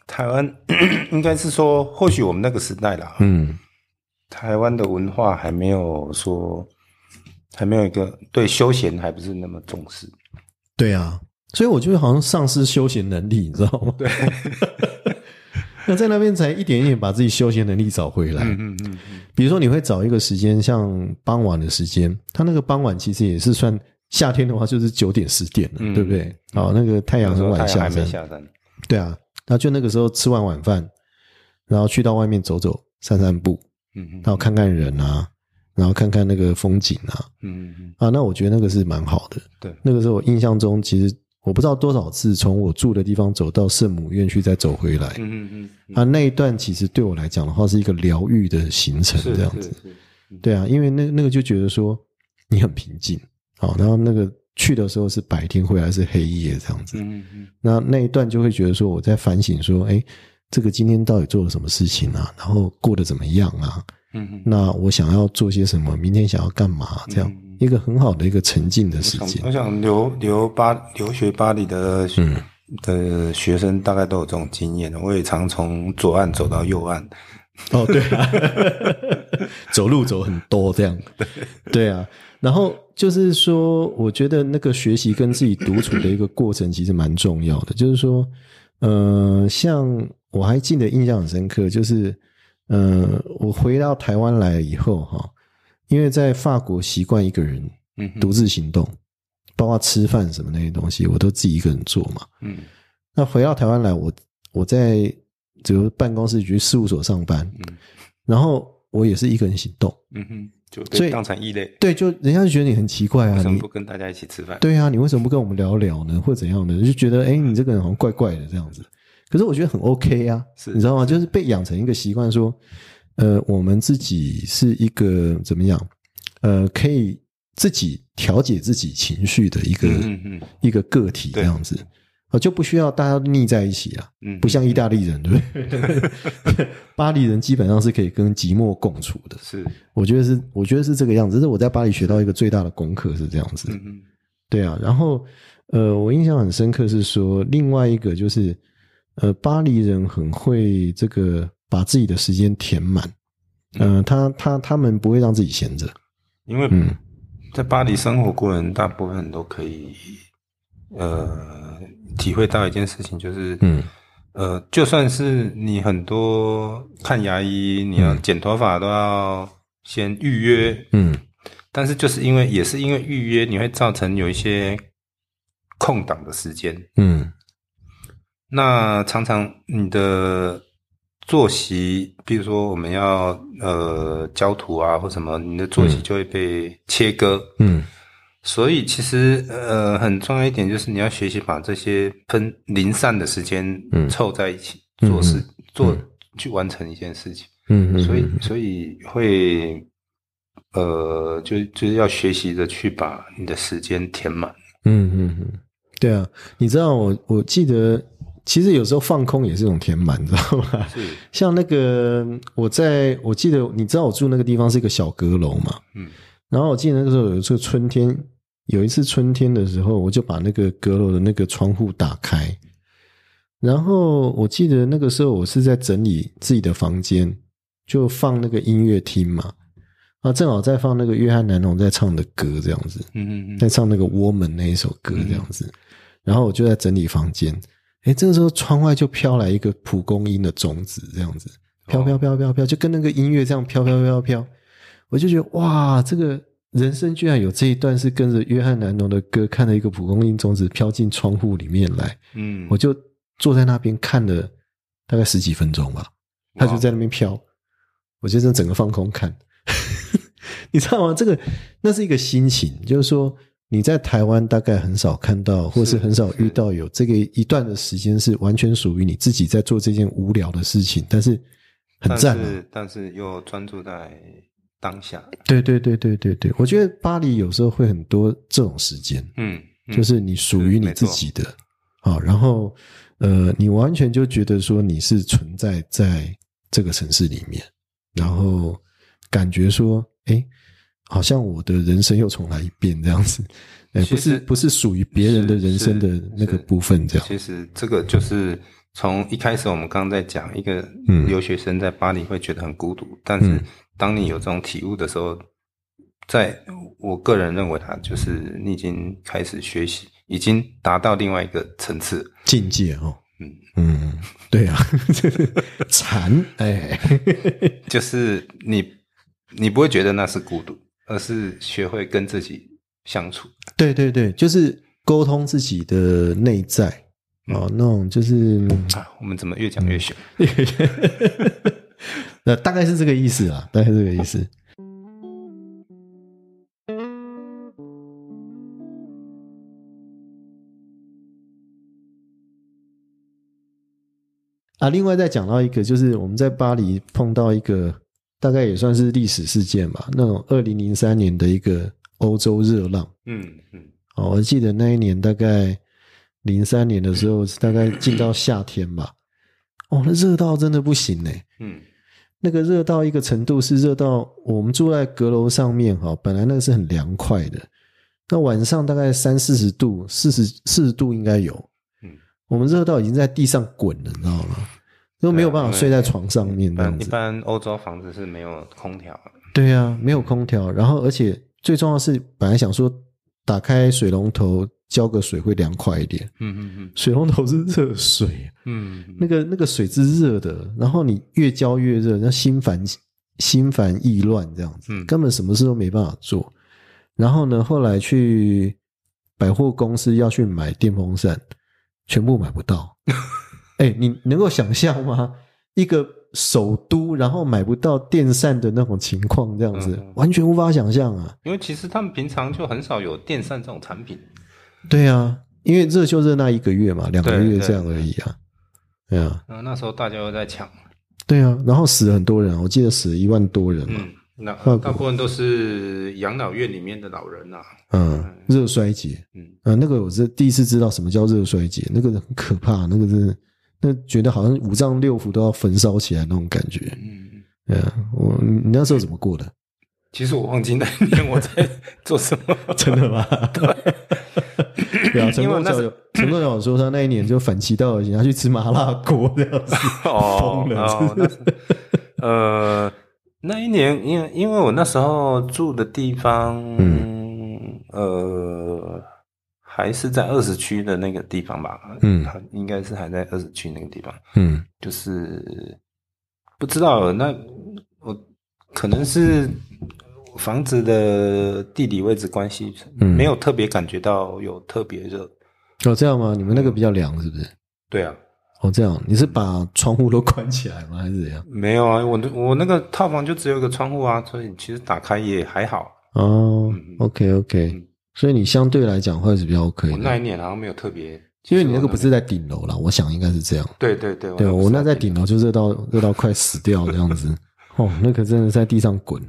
台湾 应该是说，或许我们那个时代啦，嗯，台湾的文化还没有说，还没有一个对休闲还不是那么重视，对啊，所以我觉得好像丧失休闲能力，你知道吗？对。那在那边才一点一点把自己休闲能力找回来。嗯嗯嗯。比如说，你会找一个时间，像傍晚的时间，它那个傍晚其实也是算夏天的话，就是九点十点了，对不对？好，那个太阳很晚下山。对啊，那就那个时候吃完晚饭，然后去到外面走走、散散步，嗯嗯，然后看看人啊，然后看看那个风景啊，嗯嗯嗯。啊，那我觉得那个是蛮好的。对，那个时候我印象中其实。我不知道多少次从我住的地方走到圣母院去，再走回来。嗯嗯嗯。啊，那一段其实对我来讲的话，是一个疗愈的行程，这样子。对啊，因为那那个就觉得说你很平静，好，然后那个去的时候是白天，回来是黑夜，这样子。嗯嗯。那那一段就会觉得说我在反省说，哎，这个今天到底做了什么事情啊？然后过得怎么样啊？嗯嗯。那我想要做些什么？明天想要干嘛？这样。一个很好的一个沉浸的时间。我想留留巴留学巴黎的嗯的学生大概都有这种经验我也常从左岸走到右岸。哦，对啊，走路走很多这样。对啊，然后就是说，我觉得那个学习跟自己独处的一个过程其实蛮重要的。就是说，呃，像我还记得印象很深刻，就是呃，我回到台湾来以后哈。因为在法国习惯一个人独自行动，包括吃饭什么那些东西，我都自己一个人做嘛。嗯，那回到台湾来，我我在这个办公室局事务所上班，嗯，然后我也是一个人行动，嗯哼，就所以当成异类，对，就人家就觉得你很奇怪啊，为什么不跟大家一起吃饭？对啊，你为什么不跟我们聊聊呢？或怎样的？就觉得哎，你这个人好像怪怪的这样子。可是我觉得很 OK 啊，你知道吗？就是被养成一个习惯说。呃，我们自己是一个怎么样？呃，可以自己调节自己情绪的一个一个个体这样子，啊，就不需要大家腻在一起啊。嗯，不像意大利人，对不对？巴黎人基本上是可以跟寂寞共处的。是，我觉得是，我觉得是这个样子。这是我在巴黎学到一个最大的功课是这样子。对啊。然后，呃，我印象很深刻是说，另外一个就是，呃，巴黎人很会这个。把自己的时间填满，嗯，他他他们不会让自己闲着，因为嗯。在巴黎生活过人，大部分都可以，呃，体会到一件事情，就是，嗯，呃，就算是你很多看牙医，你要剪头发都要先预约，嗯，但是就是因为也是因为预约，你会造成有一些空档的时间，嗯，那常常你的。作息，比如说我们要呃交图啊或什么，你的作息就会被切割。嗯，所以其实呃很重要一点就是你要学习把这些分零散的时间凑在一起做事，做去完成一件事情。嗯嗯，所以所以会呃，就就是要学习的去把你的时间填满。嗯嗯嗯，对啊，你知道我我记得，其实有时候放空也是一种填满，你知道吗？像那个我在我记得，你知道我住那个地方是一个小阁楼嘛？嗯，然后我记得那个时候有一次春天，有一次春天的时候，我就把那个阁楼的那个窗户打开，然后我记得那个时候我是在整理自己的房间，就放那个音乐厅嘛。啊，正好在放那个约翰南农在唱的歌，这样子，嗯嗯嗯，在唱那个《Woman》那一首歌，这样子。然后我就在整理房间，哎，这个时候窗外就飘来一个蒲公英的种子，这样子，飘飘飘飘飘，就跟那个音乐这样飘飘飘飘。我就觉得哇，这个人生居然有这一段是跟着约翰南农的歌，看了一个蒲公英种子飘进窗户里面来。嗯，我就坐在那边看了大概十几分钟吧，他就在那边飘，我就在整个放空看。你知道吗？这个那是一个心情，就是说你在台湾大概很少看到，或是很少遇到有这个一段的时间是完全属于你自己在做这件无聊的事情，但是很赞，但是又专注在当下。对对对对对对，我觉得巴黎有时候会很多这种时间，嗯，就是你属于你自己的啊，然后呃，你完全就觉得说你是存在在这个城市里面，然后。感觉说，哎，好像我的人生又重来一遍这样子，哎，不是不是属于别人的人生的那个部分这样。其实这个就是从一开始我们刚刚在讲一个留学生在巴黎会觉得很孤独，但是当你有这种体悟的时候，在我个人认为，他就是你已经开始学习，已经达到另外一个层次境界哦。嗯。嗯，对啊，禅哎，就是你。你不会觉得那是孤独，而是学会跟自己相处。对对对，就是沟通自己的内在哦，那种就是啊，我们怎么越讲越玄？那大概是这个意思啊，大概是这个意思。啊，另外再讲到一个，就是我们在巴黎碰到一个。大概也算是历史事件吧。那种二零零三年的一个欧洲热浪，嗯嗯，哦，我记得那一年大概零三年的时候，大概进到夏天吧。哦，那热到真的不行呢。嗯，那个热到一个程度是热到我们住在阁楼上面哈，本来那个是很凉快的，那晚上大概三四十度，四十四十度应该有。嗯，我们热到已经在地上滚了，你知道吗？都没有办法睡在床上面这样子。一般欧洲房子是没有空调。对呀，没有空调。然后，而且最重要是，本来想说打开水龙头浇个水会凉快一点。嗯嗯嗯。水龙头是热水。嗯。那个那个水是热的，然后你越浇越热，那心烦心烦意乱这样子，根本什么事都没办法做。然后呢，后来去百货公司要去买电风扇，全部买不到。哎，你能够想象吗？一个首都，然后买不到电扇的那种情况，这样子完全无法想象啊！因为其实他们平常就很少有电扇这种产品。对啊，因为热就热那一个月嘛，两个月这样而已啊。对啊，那时候大家都在抢。对啊，然后死了很多人，我记得死了一万多人嘛。那大部分都是养老院里面的老人呐。嗯，热衰竭。嗯，啊，那个我是第一次知道什么叫热衰竭，那个很可怕，那个是。那觉得好像五脏六腑都要焚烧起来那种感觉，嗯，对啊，我你那时候怎么过的？其实我忘记那年我在做什么，真的吗？对啊，陈光教陈光教说他那一年就反其道而行，他去吃麻辣锅这样子，疯了。呃，那一年因为因为我那时候住的地方，嗯，呃。还是在二十区的那个地方吧，嗯，应该是还在二十区那个地方，嗯，就是不知道那我可能是房子的地理位置关系，没有特别感觉到有特别热。哦，这样吗？你们那个比较凉是不是？对啊。哦，这样，你是把窗户都关起来吗？还是怎样？没有啊，我我那个套房就只有一个窗户啊，所以其实打开也还好。哦，OK OK。所以你相对来讲会是比较可以。我那一年好像没有特别，因为你那个不是在顶楼啦，我想应该是这样。对对对，对我那在顶楼就热到 热到快死掉这样子。哦，那可真的在地上滚。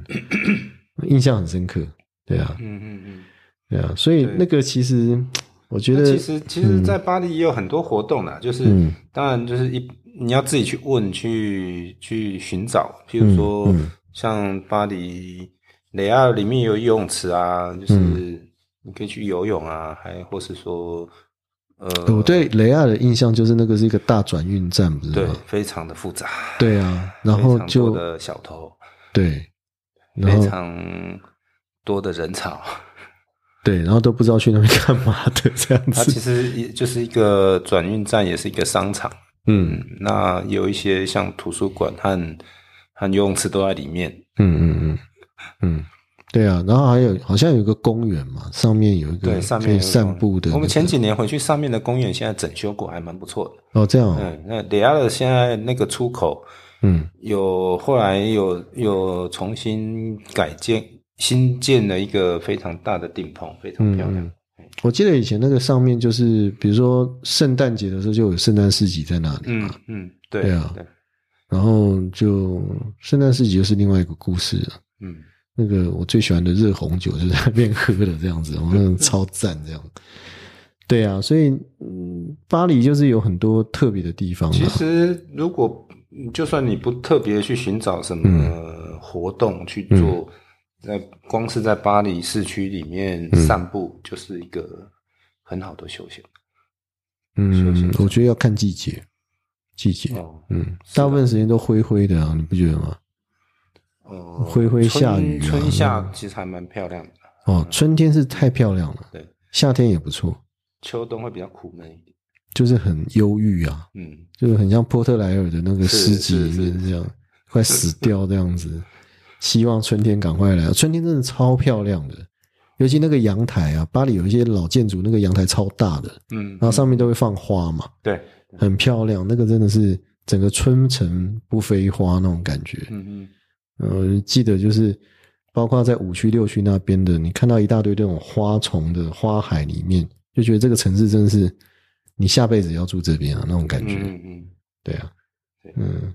印象很深刻。对啊，嗯嗯嗯，对啊，所以那个其实我觉得，其实其实，在巴黎也有很多活动啦，就是当然就是一你要自己去问去去寻找，譬如说像巴黎雷亚里面有游泳池啊，就是你可以去游泳啊，还或是说。呃，我对雷亚的印象就是那个是一个大转运站，不是对，非常的复杂。对啊，然后就的小偷，对，非常多的人潮，对，然后都不知道去那边干嘛的这样子。它其实也就是一个转运站，也是一个商场。嗯，那有一些像图书馆和和游泳池都在里面。嗯嗯嗯嗯。对啊，然后还有好像有一个公园嘛，上面有一个可以散步的。我们前几年回去上面的公园，现在整修过，还蛮不错的。哦，这样。嗯，那里亚的现在那个出口，嗯，有后来有有重新改建新建了一个非常大的顶棚，非常漂亮。我记得以前那个上面就是，比如说圣诞节的时候就有圣诞市集在那里。嗯嗯，对啊。然后就圣诞市集又是另外一个故事了。嗯。那个我最喜欢的热红酒就在那边喝的这样子，我们超赞这样。对啊，所以嗯，巴黎就是有很多特别的地方。其实如果就算你不特别去寻找什么活动去做，在光是在巴黎市区里面散步，就是一个很好的休闲。嗯，我觉得要看季节，季节，嗯，大部分时间都灰灰的啊，你不觉得吗？哦，灰灰下雨，春夏其实还蛮漂亮的。哦，春天是太漂亮了，对，夏天也不错。秋冬会比较苦闷一点，就是很忧郁啊，嗯，就是很像波特莱尔的那个诗集里面这样，快死掉这样子。希望春天赶快来，春天真的超漂亮的，尤其那个阳台啊，巴黎有一些老建筑，那个阳台超大的，嗯，然后上面都会放花嘛，对，很漂亮，那个真的是整个春城不飞花那种感觉，嗯嗯。呃，记得就是，包括在五区六区那边的，你看到一大堆这种花丛的花海里面，就觉得这个城市真的是你下辈子要住这边啊，那种感觉。嗯嗯，对啊，嗯。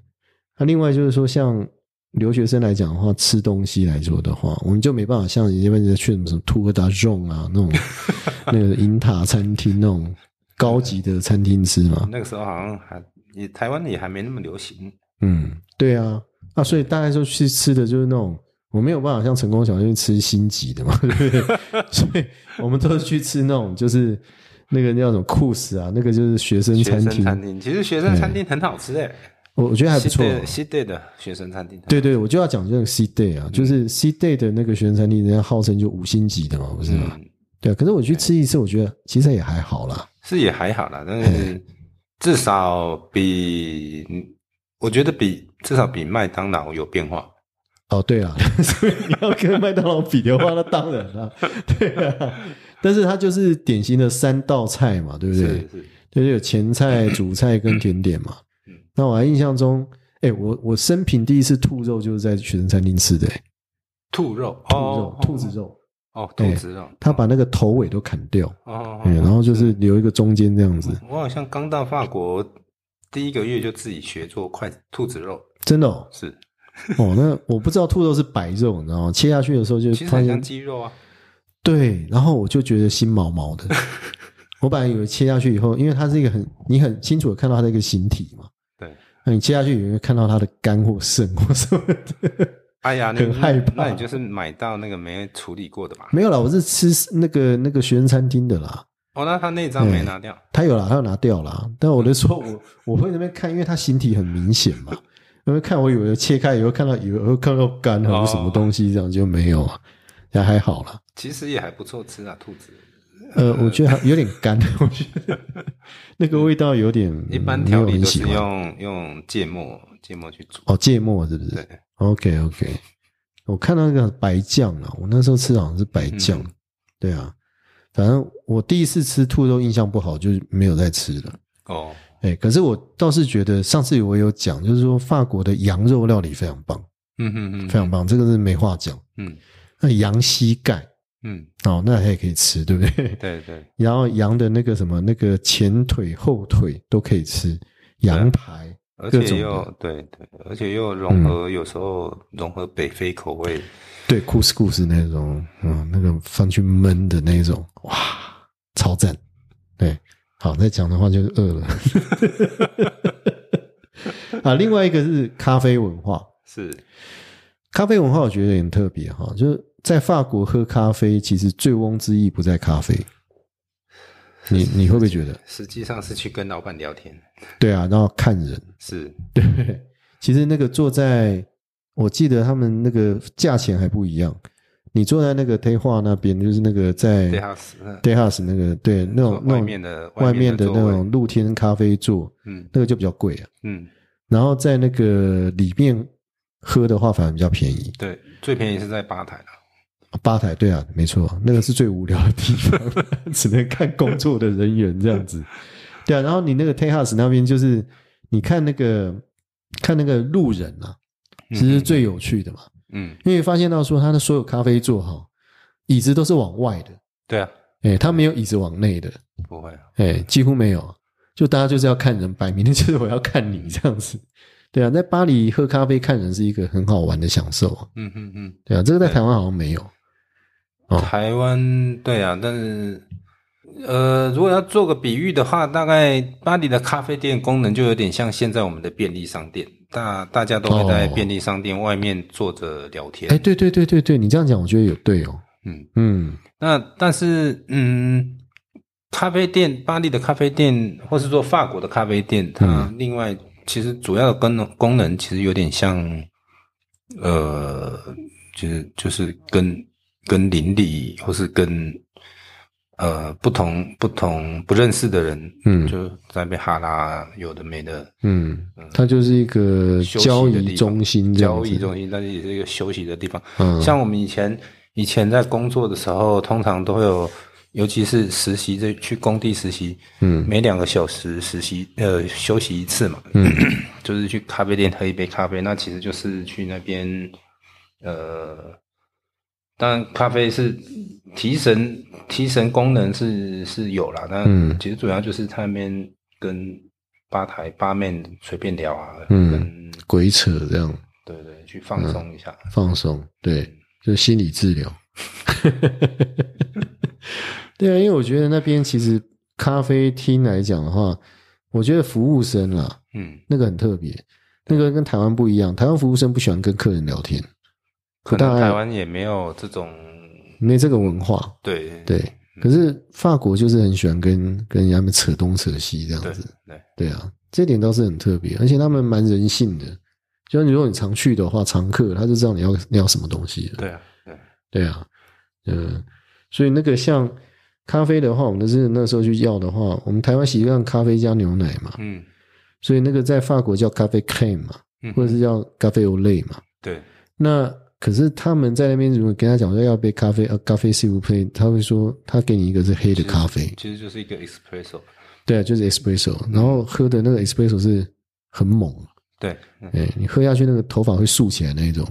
那另外就是说，像留学生来讲的话，吃东西来说的话，我们就没办法像一般人去什么什么图格达 zone 啊那种 那个银塔餐厅那种高级的餐厅吃嘛。那个时候好像还也台湾也还没那么流行。嗯，对啊。啊，所以大概就去吃的就是那种，我没有办法像成功小去吃星级的嘛，对不对？所以我们都是去吃那种，就是那个叫什么酷食啊，那个就是学生餐厅。餐厅其实学生餐厅很好吃诶，我我觉得还不错。C day 的学生餐厅，对对，我就要讲这个 C day 啊，就是 C day 的那个学生餐厅，人家号称就五星级的嘛，不是吗？对啊，可是我去吃一次，我觉得其实也还好啦，是也还好啦，但是至少比。我觉得比至少比麦当劳有变化。哦，对啊，所以你要跟麦当劳比的话，那当然了，对啊。但是它就是典型的三道菜嘛，对不对？是是，就是有前菜、主菜跟甜点嘛。嗯。那我还印象中，哎，我我生平第一次兔肉就是在学生餐厅吃的。兔肉，兔肉，兔子肉。哦，兔子肉。他把那个头尾都砍掉。哦。然后就是留一个中间这样子。我好像刚到法国。第一个月就自己学做筷兔子肉，真的哦，是 哦。那我不知道兔肉是白肉，你知道吗？切下去的时候就发现鸡肉啊。对，然后我就觉得心毛毛的。我本来以为切下去以后，因为它是一个很你很清楚的看到它的一个形体嘛。对，那你切下去以后看到它的肝或肾或什么的。哎呀，很害怕。那你就是买到那个没处理过的吧？没有啦，我是吃那个那个学生餐厅的啦。哦，那他那张没拿掉，他有了，他要拿掉了。但我的说，我我会那边看，因为他形体很明显嘛。因为看，我以为切开以后看到，以为看到肝还是什么东西，这样就没有，也还好了。其实也还不错吃啊，兔子。呃，我觉得有点干，我觉得那个味道有点。一般调理都是用用芥末，芥末去煮。哦，芥末是不是？对。OK OK，我看到那个白酱啊，我那时候吃好像是白酱，对啊。反正我第一次吃兔肉印象不好，就没有再吃了。哦，哎，可是我倒是觉得上次我有讲，就是说法国的羊肉料理非常棒。嗯嗯嗯，非常棒，这个是没话讲。嗯，那羊膝盖，嗯，哦，那它也可以吃，对不对？对对。然后羊的那个什么，那个前腿、后腿都可以吃，羊排而且又对对，而且又融合，有时候融合北非口味，对，库斯库斯那种，嗯，那个放去焖的那种，哇，超赞。对，好，再讲的话就是饿了。啊，另外一个是咖啡文化，是咖啡文化，我觉得很特别哈，就是在法国喝咖啡，其实醉翁之意不在咖啡。你你会不会觉得？实际上是去跟老板聊天。对啊，然后看人是。对，其实那个坐在，我记得他们那个价钱还不一样。你坐在那个推化那边，就是那个在 day house day house 那个对那种那种外面的外面的那种露天咖啡座，嗯，那个就比较贵啊。嗯，然后在那个里面喝的话，反而比较便宜。对，最便宜是在吧台了。吧台对啊，没错，那个是最无聊的地方，只能看工作的人员这样子。对啊，然后你那个 Tea House 那边就是你看那个看那个路人啊，其实最有趣的嘛。嗯，因为发现到说他的所有咖啡座哈，椅子都是往外的。对啊，哎，他没有椅子往内的，不会啊，哎，几乎没有，就大家就是要看人，摆明的就是我要看你这样子。对啊，在巴黎喝咖啡看人是一个很好玩的享受。嗯嗯嗯，对啊，这个在台湾好像没有。哦台湾对啊，但是呃，如果要做个比喻的话，大概巴黎的咖啡店功能就有点像现在我们的便利商店，大大家都会在便利商店外面坐着聊天。哎，对对对对对，你这样讲，我觉得有对哦。嗯嗯，那但是嗯，咖啡店，巴黎的咖啡店，或是说法国的咖啡店，它另外其实主要的功能功能其实有点像，呃，就是就是跟。跟邻里或是跟呃不同不同不认识的人，嗯，就在那边哈拉有的没的，嗯，它就是一个交易中心，交易中心，但是也是一个休息的地方。嗯，像我们以前以前在工作的时候，通常都会有，尤其是实习这去工地实习，嗯，每两个小时实习呃休息一次嘛，嗯，就是去咖啡店喝一杯咖啡，那其实就是去那边呃。当然，咖啡是提神提神功能是是有啦，但其实主要就是他那边跟吧台吧面随便聊啊，嗯，鬼扯这样，对对，去放松一下，放松，对，就是心理治疗。对啊，因为我觉得那边其实咖啡厅来讲的话，我觉得服务生啦，嗯，那个很特别，那个跟台湾不一样，台湾服务生不喜欢跟客人聊天。可能台湾也没有这种，没这个文化。对对，可是法国就是很喜欢跟跟人家们扯东扯西这样子。对对啊，这点倒是很特别，而且他们蛮人性的。就你如果你常去的话，常客他就知道你要你要什么东西对啊，对对啊，嗯，所以那个像咖啡的话，我们是那时候去要的话，我们台湾习惯咖啡加牛奶嘛。嗯，所以那个在法国叫咖啡 cream 嘛，或者是叫咖啡 o l a 嘛。对，那。可是他们在那边，如果跟他讲说要杯咖啡，呃，咖啡是不配，他会说他给你一个是黑的咖啡，其实就是一个 espresso，对啊，就是 espresso，然后喝的那个 espresso 是很猛，对，哎，你喝下去那个头发会竖起来那种，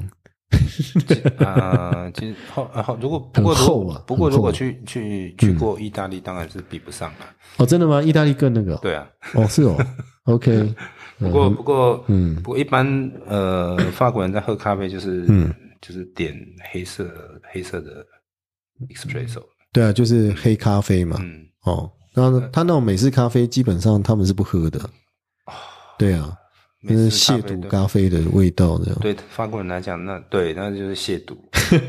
啊，其实后后如果不过厚啊，不过如果去去去过意大利，当然是比不上。了。哦，真的吗？意大利更那个？对啊，哦是哦，OK，不过不过嗯，不过一般呃法国人在喝咖啡就是嗯。就是点黑色黑色的 espresso，对啊，就是黑咖啡嘛。嗯，哦，然后他那种美式咖啡基本上他们是不喝的。对啊，那是亵渎咖啡的味道的。对法国人来讲，那对，那就是亵渎。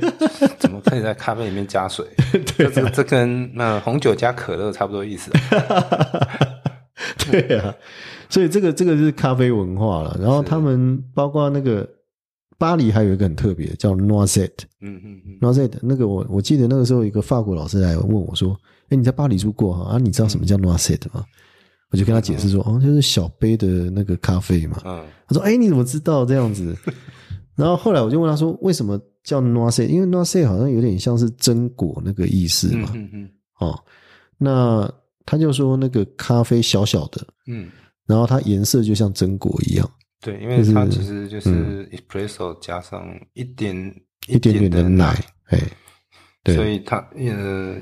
怎么可以在咖啡里面加水？这这跟那红酒加可乐差不多意思。对啊，所以这个这个是咖啡文化了。然后他们包括那个。巴黎还有一个很特别，叫 Noisette。嗯嗯嗯，Noisette 那个我我记得那个时候一个法国老师来问我说：“哎，你在巴黎住过哈？啊，你知道什么叫 Noisette 吗？”我就跟他解释说：“哦，就是小杯的那个咖啡嘛。”嗯，他说：“哎，你怎么知道这样子？” 然后后来我就问他说：“为什么叫 Noisette？因为 Noisette 好像有点像是榛果那个意思嘛。”嗯嗯。哦，那他就说那个咖啡小小的，嗯，然后它颜色就像榛果一样。对，因为它其实就是 espresso 加上一点一点点的奶，哎，对，所以它呃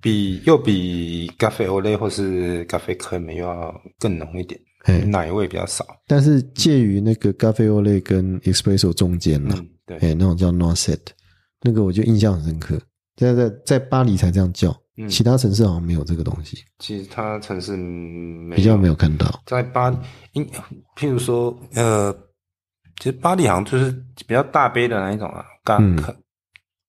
比又比咖啡 o l 或是咖啡 cream 又要更浓一点。奶味比较少，但是介于那个咖啡欧类跟 espresso 中间了，对，哎，那种叫 no set，那个我就印象很深刻，在在在巴黎才这样叫，其他城市好像没有这个东西，其他城市比较没有看到，在巴，因譬如说，呃，其实巴黎好像就是比较大杯的那一种啊，咖啡，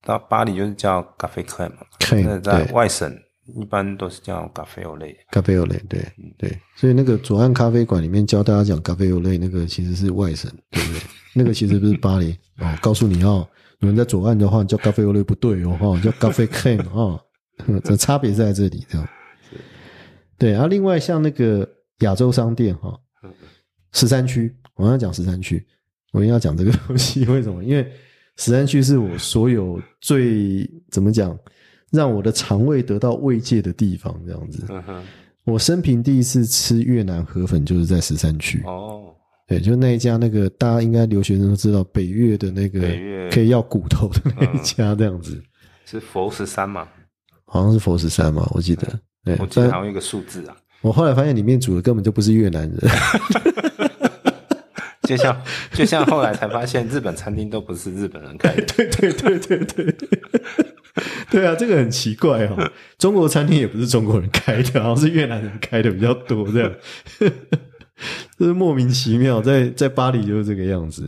到巴黎就是叫咖啡克嘛，那在外省。一般都是叫咖啡欧类，咖啡欧类，对对，所以那个左岸咖啡馆里面教大家讲咖啡欧类，那个其实是外省，对不对？那个其实不是巴黎。哦，告诉你哦，有人在左岸的话叫咖啡欧类不对哦，哈，叫咖啡 cream 啊，这差别在这里，这样。对，然后另外像那个亚洲商店哈，十三区，我要讲十三区，我一定要讲这个东西，为什么？因为十三区是我所有最怎么讲？让我的肠胃得到慰藉的地方，这样子。我生平第一次吃越南河粉，就是在十三区。哦，对，就那一家，那个大家应该留学生都知道，北越的那个可以要骨头的那一家，这样子。是佛十三吗？好像是佛十三嘛，我记得。对，我记得好像一个数字啊。我后来发现里面煮的根本就不是越南人。就像就像后来才发现，日本餐厅都不是日本人开的。对对对对对。对啊，这个很奇怪哦。中国餐厅也不是中国人开的，好像是越南人开的比较多，这样，就是莫名其妙。在在巴黎就是这个样子。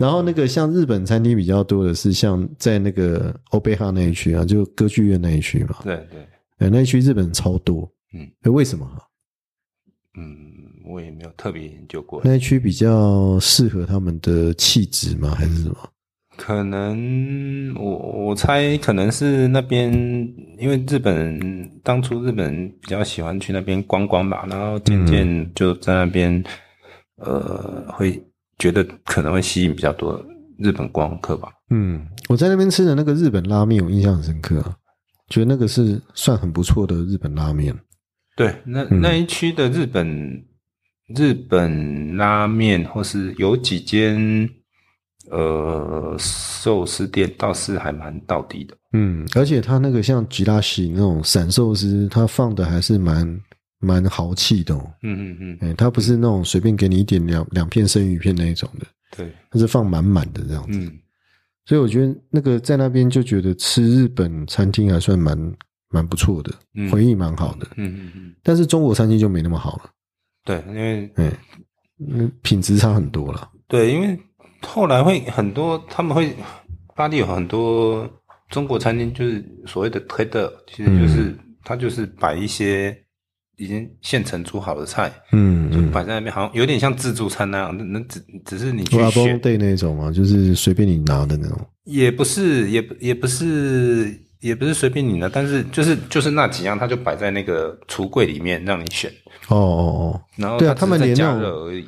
然后那个像日本餐厅比较多的是像在那个欧贝哈那一区啊，就歌剧院那一区嘛。对对，哎，那一区日本人超多。嗯，哎，为什么？嗯，我也没有特别研究过。那一区比较适合他们的气质吗？还是什么？可能我我猜可能是那边，因为日本人当初日本人比较喜欢去那边观光吧，然后渐渐就在那边，呃，会觉得可能会吸引比较多日本观光客吧。嗯，我在那边吃的那个日本拉面，我印象很深刻，觉得那个是算很不错的日本拉面。对，那那一区的日本日本拉面，或是有几间。呃，寿司店倒是还蛮到底的，嗯，而且他那个像吉拉西那种散寿司，他放的还是蛮蛮豪气的，嗯嗯嗯，哎，他不是那种随便给你一点两两片生鱼片那一种的，对，他是放满满的这样子，嗯，所以我觉得那个在那边就觉得吃日本餐厅还算蛮蛮不错的，回忆蛮好的，嗯嗯嗯，但是中国餐厅就没那么好了，对，因为哎，品质差很多了，对，因为。后来会很多，他们会巴黎有很多中国餐厅，就是所谓的推的，其实就是他就是摆一些已经现成煮好的菜，嗯，就摆在那边，好像有点像自助餐那样，那那只只是你去选对那种嘛，就是随便你拿的那种，也不是，也也不是，也不是随便你拿，但是就是就是那几样，它就摆在那个橱柜里面让你选。哦哦哦，然后对啊，他们连加热而已。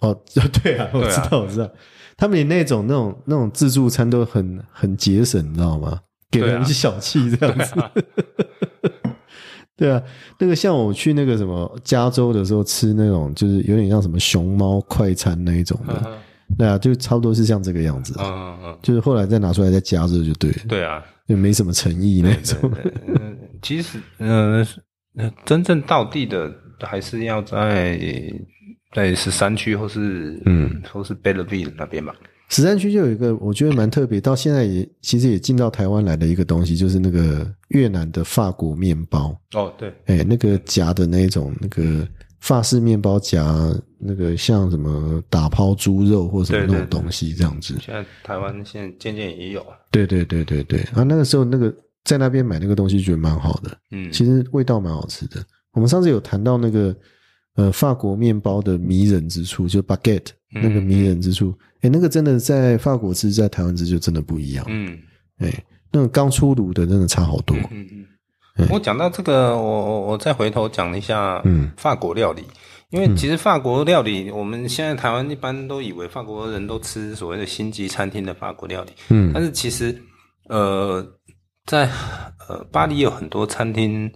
哦，对啊，我知道，我知道。他们连那种那种那种自助餐都很很节省，你知道吗？给人一些小气这样子。对啊，那个像我去那个什么加州的时候吃那种，就是有点像什么熊猫快餐那一种的。对啊，就差不多是像这个样子。嗯嗯嗯。就是后来再拿出来再加热就对了。对啊，就没什么诚意那种。嗯，其实嗯，真正到地的还是要在。在十三区或是嗯，或是 Belleville 那边吧。十三区就有一个我觉得蛮特别，到现在也其实也进到台湾来的一个东西，就是那个越南的法国面包。哦，对，哎，那个夹的那种那个法式面包夹，那个像什么打抛猪肉或什么那种东西这样子。现在台湾现在渐渐也有。对对对对对，啊，那个时候那个在那边买那个东西觉得蛮好的，嗯，其实味道蛮好吃的。我们上次有谈到那个。呃，法国面包的迷人之处，就 baguette 那个迷人之处，哎，那个真的在法国吃，在台湾吃就真的不一样。嗯，哎，那种刚出炉的，真的差好多。嗯嗯。我讲到这个，我我我再回头讲一下，嗯，法国料理，因为其实法国料理，我们现在台湾一般都以为法国人都吃所谓的星级餐厅的法国料理，嗯，但是其实，呃，在呃巴黎有很多餐厅。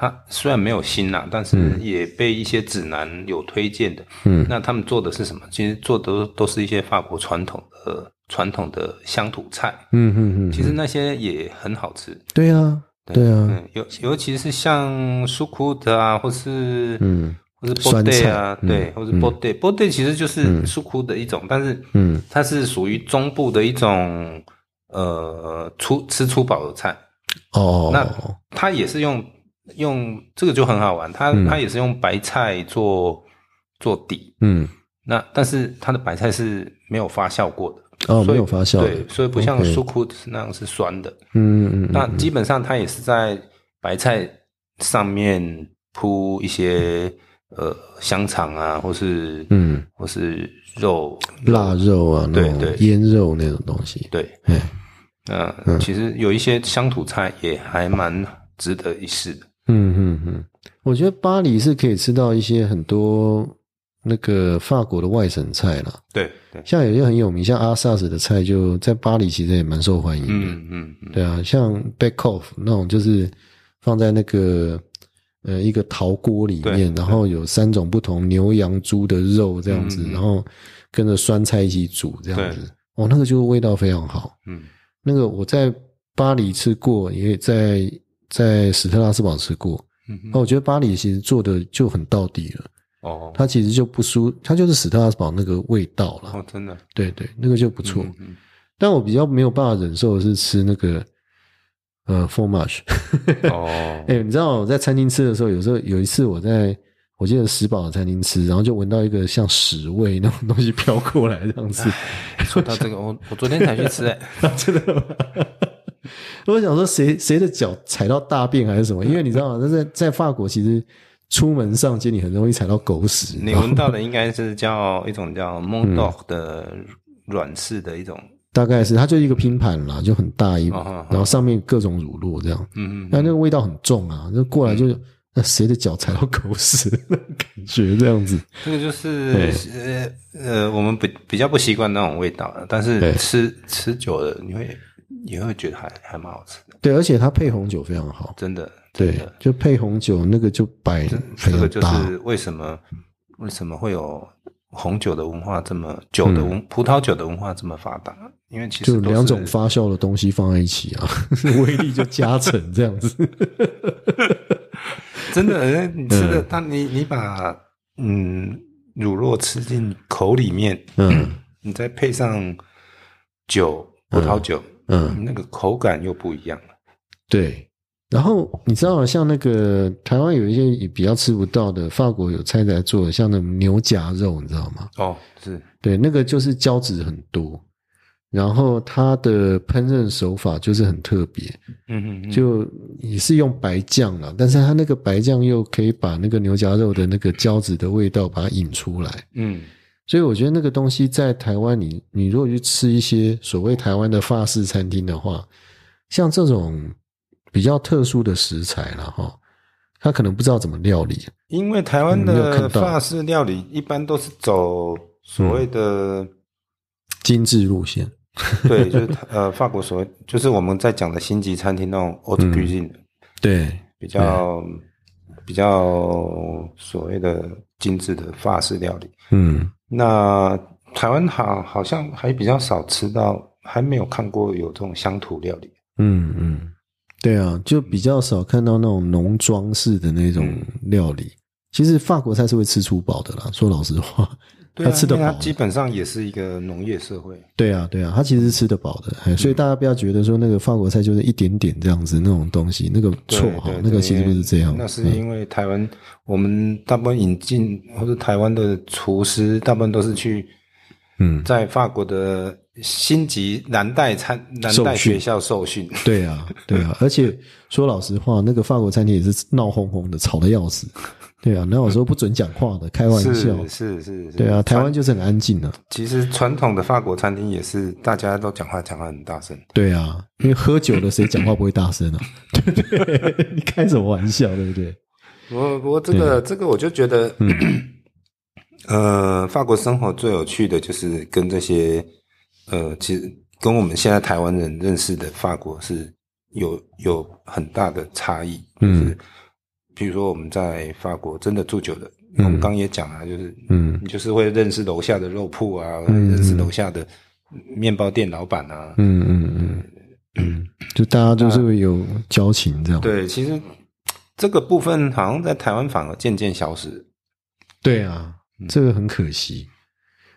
它虽然没有新啦，但是也被一些指南有推荐的。嗯，那他们做的是什么？其实做的都是一些法国传统的传统的乡土菜。嗯嗯嗯，其实那些也很好吃。对啊，对啊，尤尤其是像苏库的啊，或是嗯，或是波对啊，对，或是波对，波对其实就是苏库的一种，但是嗯，它是属于中部的一种呃粗吃粗饱的菜。哦。那它也是用用这个就很好玩，它它也是用白菜做做底，嗯，那但是它的白菜是没有发酵过的。哦，没有发酵，对，所以不像苏库那样是酸的。嗯嗯那基本上它也是在白菜上面铺一些呃香肠啊，或是嗯，或是肉。腊肉啊，对对，腌肉那种东西。对，嗯，那其实有一些乡土菜也还蛮值得一试的。嗯嗯嗯，我觉得巴黎是可以吃到一些很多。那个法国的外省菜啦，对对，像有些很有名，像阿萨斯的菜，就在巴黎其实也蛮受欢迎的。嗯嗯，对啊，像 backoff 那种，就是放在那个呃一个陶锅里面，然后有三种不同牛羊猪的肉这样子，然后跟着酸菜一起煮这样子，哦，那个就味道非常好。嗯，那个我在巴黎吃过，也在在史特拉斯堡吃过。嗯，那我觉得巴黎其实做的就很到底了。哦，它其实就不输，它就是史特拉斯堡那个味道了。哦，真的，对对，那个就不错。嗯，但我比较没有办法忍受的是吃那个呃 f o r m a g e 哦，哎，你知道我在餐厅吃的时候，有时候有一次我在我记得石堡的餐厅吃，然后就闻到一个像屎味那种东西飘过来这样子。说到这个，我我昨天才去吃，哎，真的吗？我想说，谁谁的脚踩到大便还是什么？因为你知道吗？在在法国其实。出门上街，你很容易踩到狗屎。你闻到的应该是叫一种叫 Mondog 的软式的一种，大概是它就一个拼盘啦，就很大一，然后上面各种乳酪这样。嗯嗯，那那个味道很重啊，就过来就那谁的脚踩到狗屎那种感觉这样子。这个就是呃呃，我们比比较不习惯那种味道，但是吃吃久了，你会也会觉得还还蛮好吃的。对，而且它配红酒非常好，真的。对，就配红酒，那个就摆这个就是为什么为什么会有红酒的文化这么酒的文葡萄酒的文化这么发达？因为其实就两种发酵的东西放在一起啊，威力就加成这样子。真的，你吃的，当你你把嗯乳酪吃进口里面，嗯，你再配上酒，葡萄酒，嗯，那个口感又不一样了。对。然后你知道，像那个台湾有一些比较吃不到的，法国有菜在做，像那种牛夹肉，你知道吗？哦，是对，那个就是胶质很多，然后它的烹饪手法就是很特别，嗯嗯，就也是用白酱了，但是它那个白酱又可以把那个牛夹肉的那个胶质的味道把它引出来，嗯，所以我觉得那个东西在台湾，你你如果去吃一些所谓台湾的法式餐厅的话，像这种。比较特殊的食材了哈，他可能不知道怎么料理。因为台湾的法式料理一般都是走所谓的精致路线，对，就是呃法国所谓就是我们在讲的星级餐厅那种 haute cuisine，对，比较比较所谓的精致的法式料理。嗯，那台湾好好像还比较少吃到，还没有看过有这种乡土料理。嗯嗯。对啊，就比较少看到那种农庄式的那种料理。其实法国菜是会吃粗饱的啦，说老实话，他吃得饱。基本上也是一个农业社会。对啊，对啊，他其实是吃得饱的。所以大家不要觉得说那个法国菜就是一点点这样子那种东西，那个错哈，那个其实不是这样。那是因为台湾，我们大部分引进或者台湾的厨师，大部分都是去嗯，在法国的。星级蓝带餐蓝带学校受训，对啊，对啊，而且 说老实话，那个法国餐厅也是闹哄哄的，吵得要死。对啊，那有时候不准讲话的，开玩笑，是是是，对啊，台湾就是很安静的。其实传统的法国餐厅也是，大家都讲话讲话很大声。对啊，因为喝酒了，谁讲话不会大声啊？对 不对？你开什么玩笑，对不对？我不过这个这个，我就觉得，呃，法国生活最有趣的就是跟这些。呃，其实跟我们现在台湾人认识的法国是有有很大的差异。嗯，比如说我们在法国真的住久了，我们刚也讲了，就是嗯，你就是会认识楼下的肉铺啊，认识楼下的面包店老板啊。嗯嗯嗯嗯，就大家都是有交情这样。对，其实这个部分好像在台湾反而渐渐消失。对啊，这个很可惜。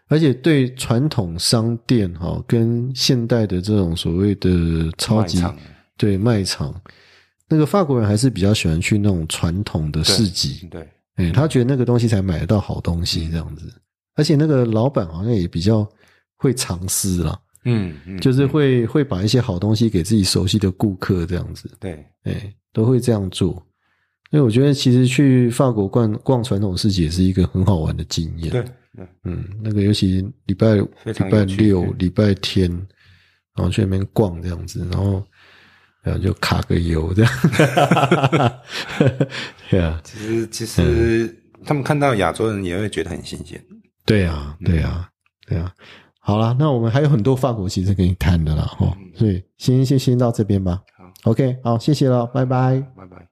而且对传统商店哈，跟现代的这种所谓的超级对卖场，那个法国人还是比较喜欢去那种传统的市集。对，哎，他觉得那个东西才买得到好东西这样子。而且那个老板好像也比较会藏私了，嗯，嗯就是会会把一些好东西给自己熟悉的顾客这样子。对，哎，都会这样做。因为我觉得其实去法国逛逛传统市集也是一个很好玩的经验。对。嗯，那个尤其礼拜礼拜六、礼拜天，然后去那边逛这样子，然后然后就卡个油这样。对啊，其实其实他们看到亚洲人也会觉得很新鲜。对啊，对啊，对啊。好了，那我们还有很多法国其实跟你谈的了哈，所以先先先到这边吧。好，OK，好，谢谢了，拜拜，拜拜。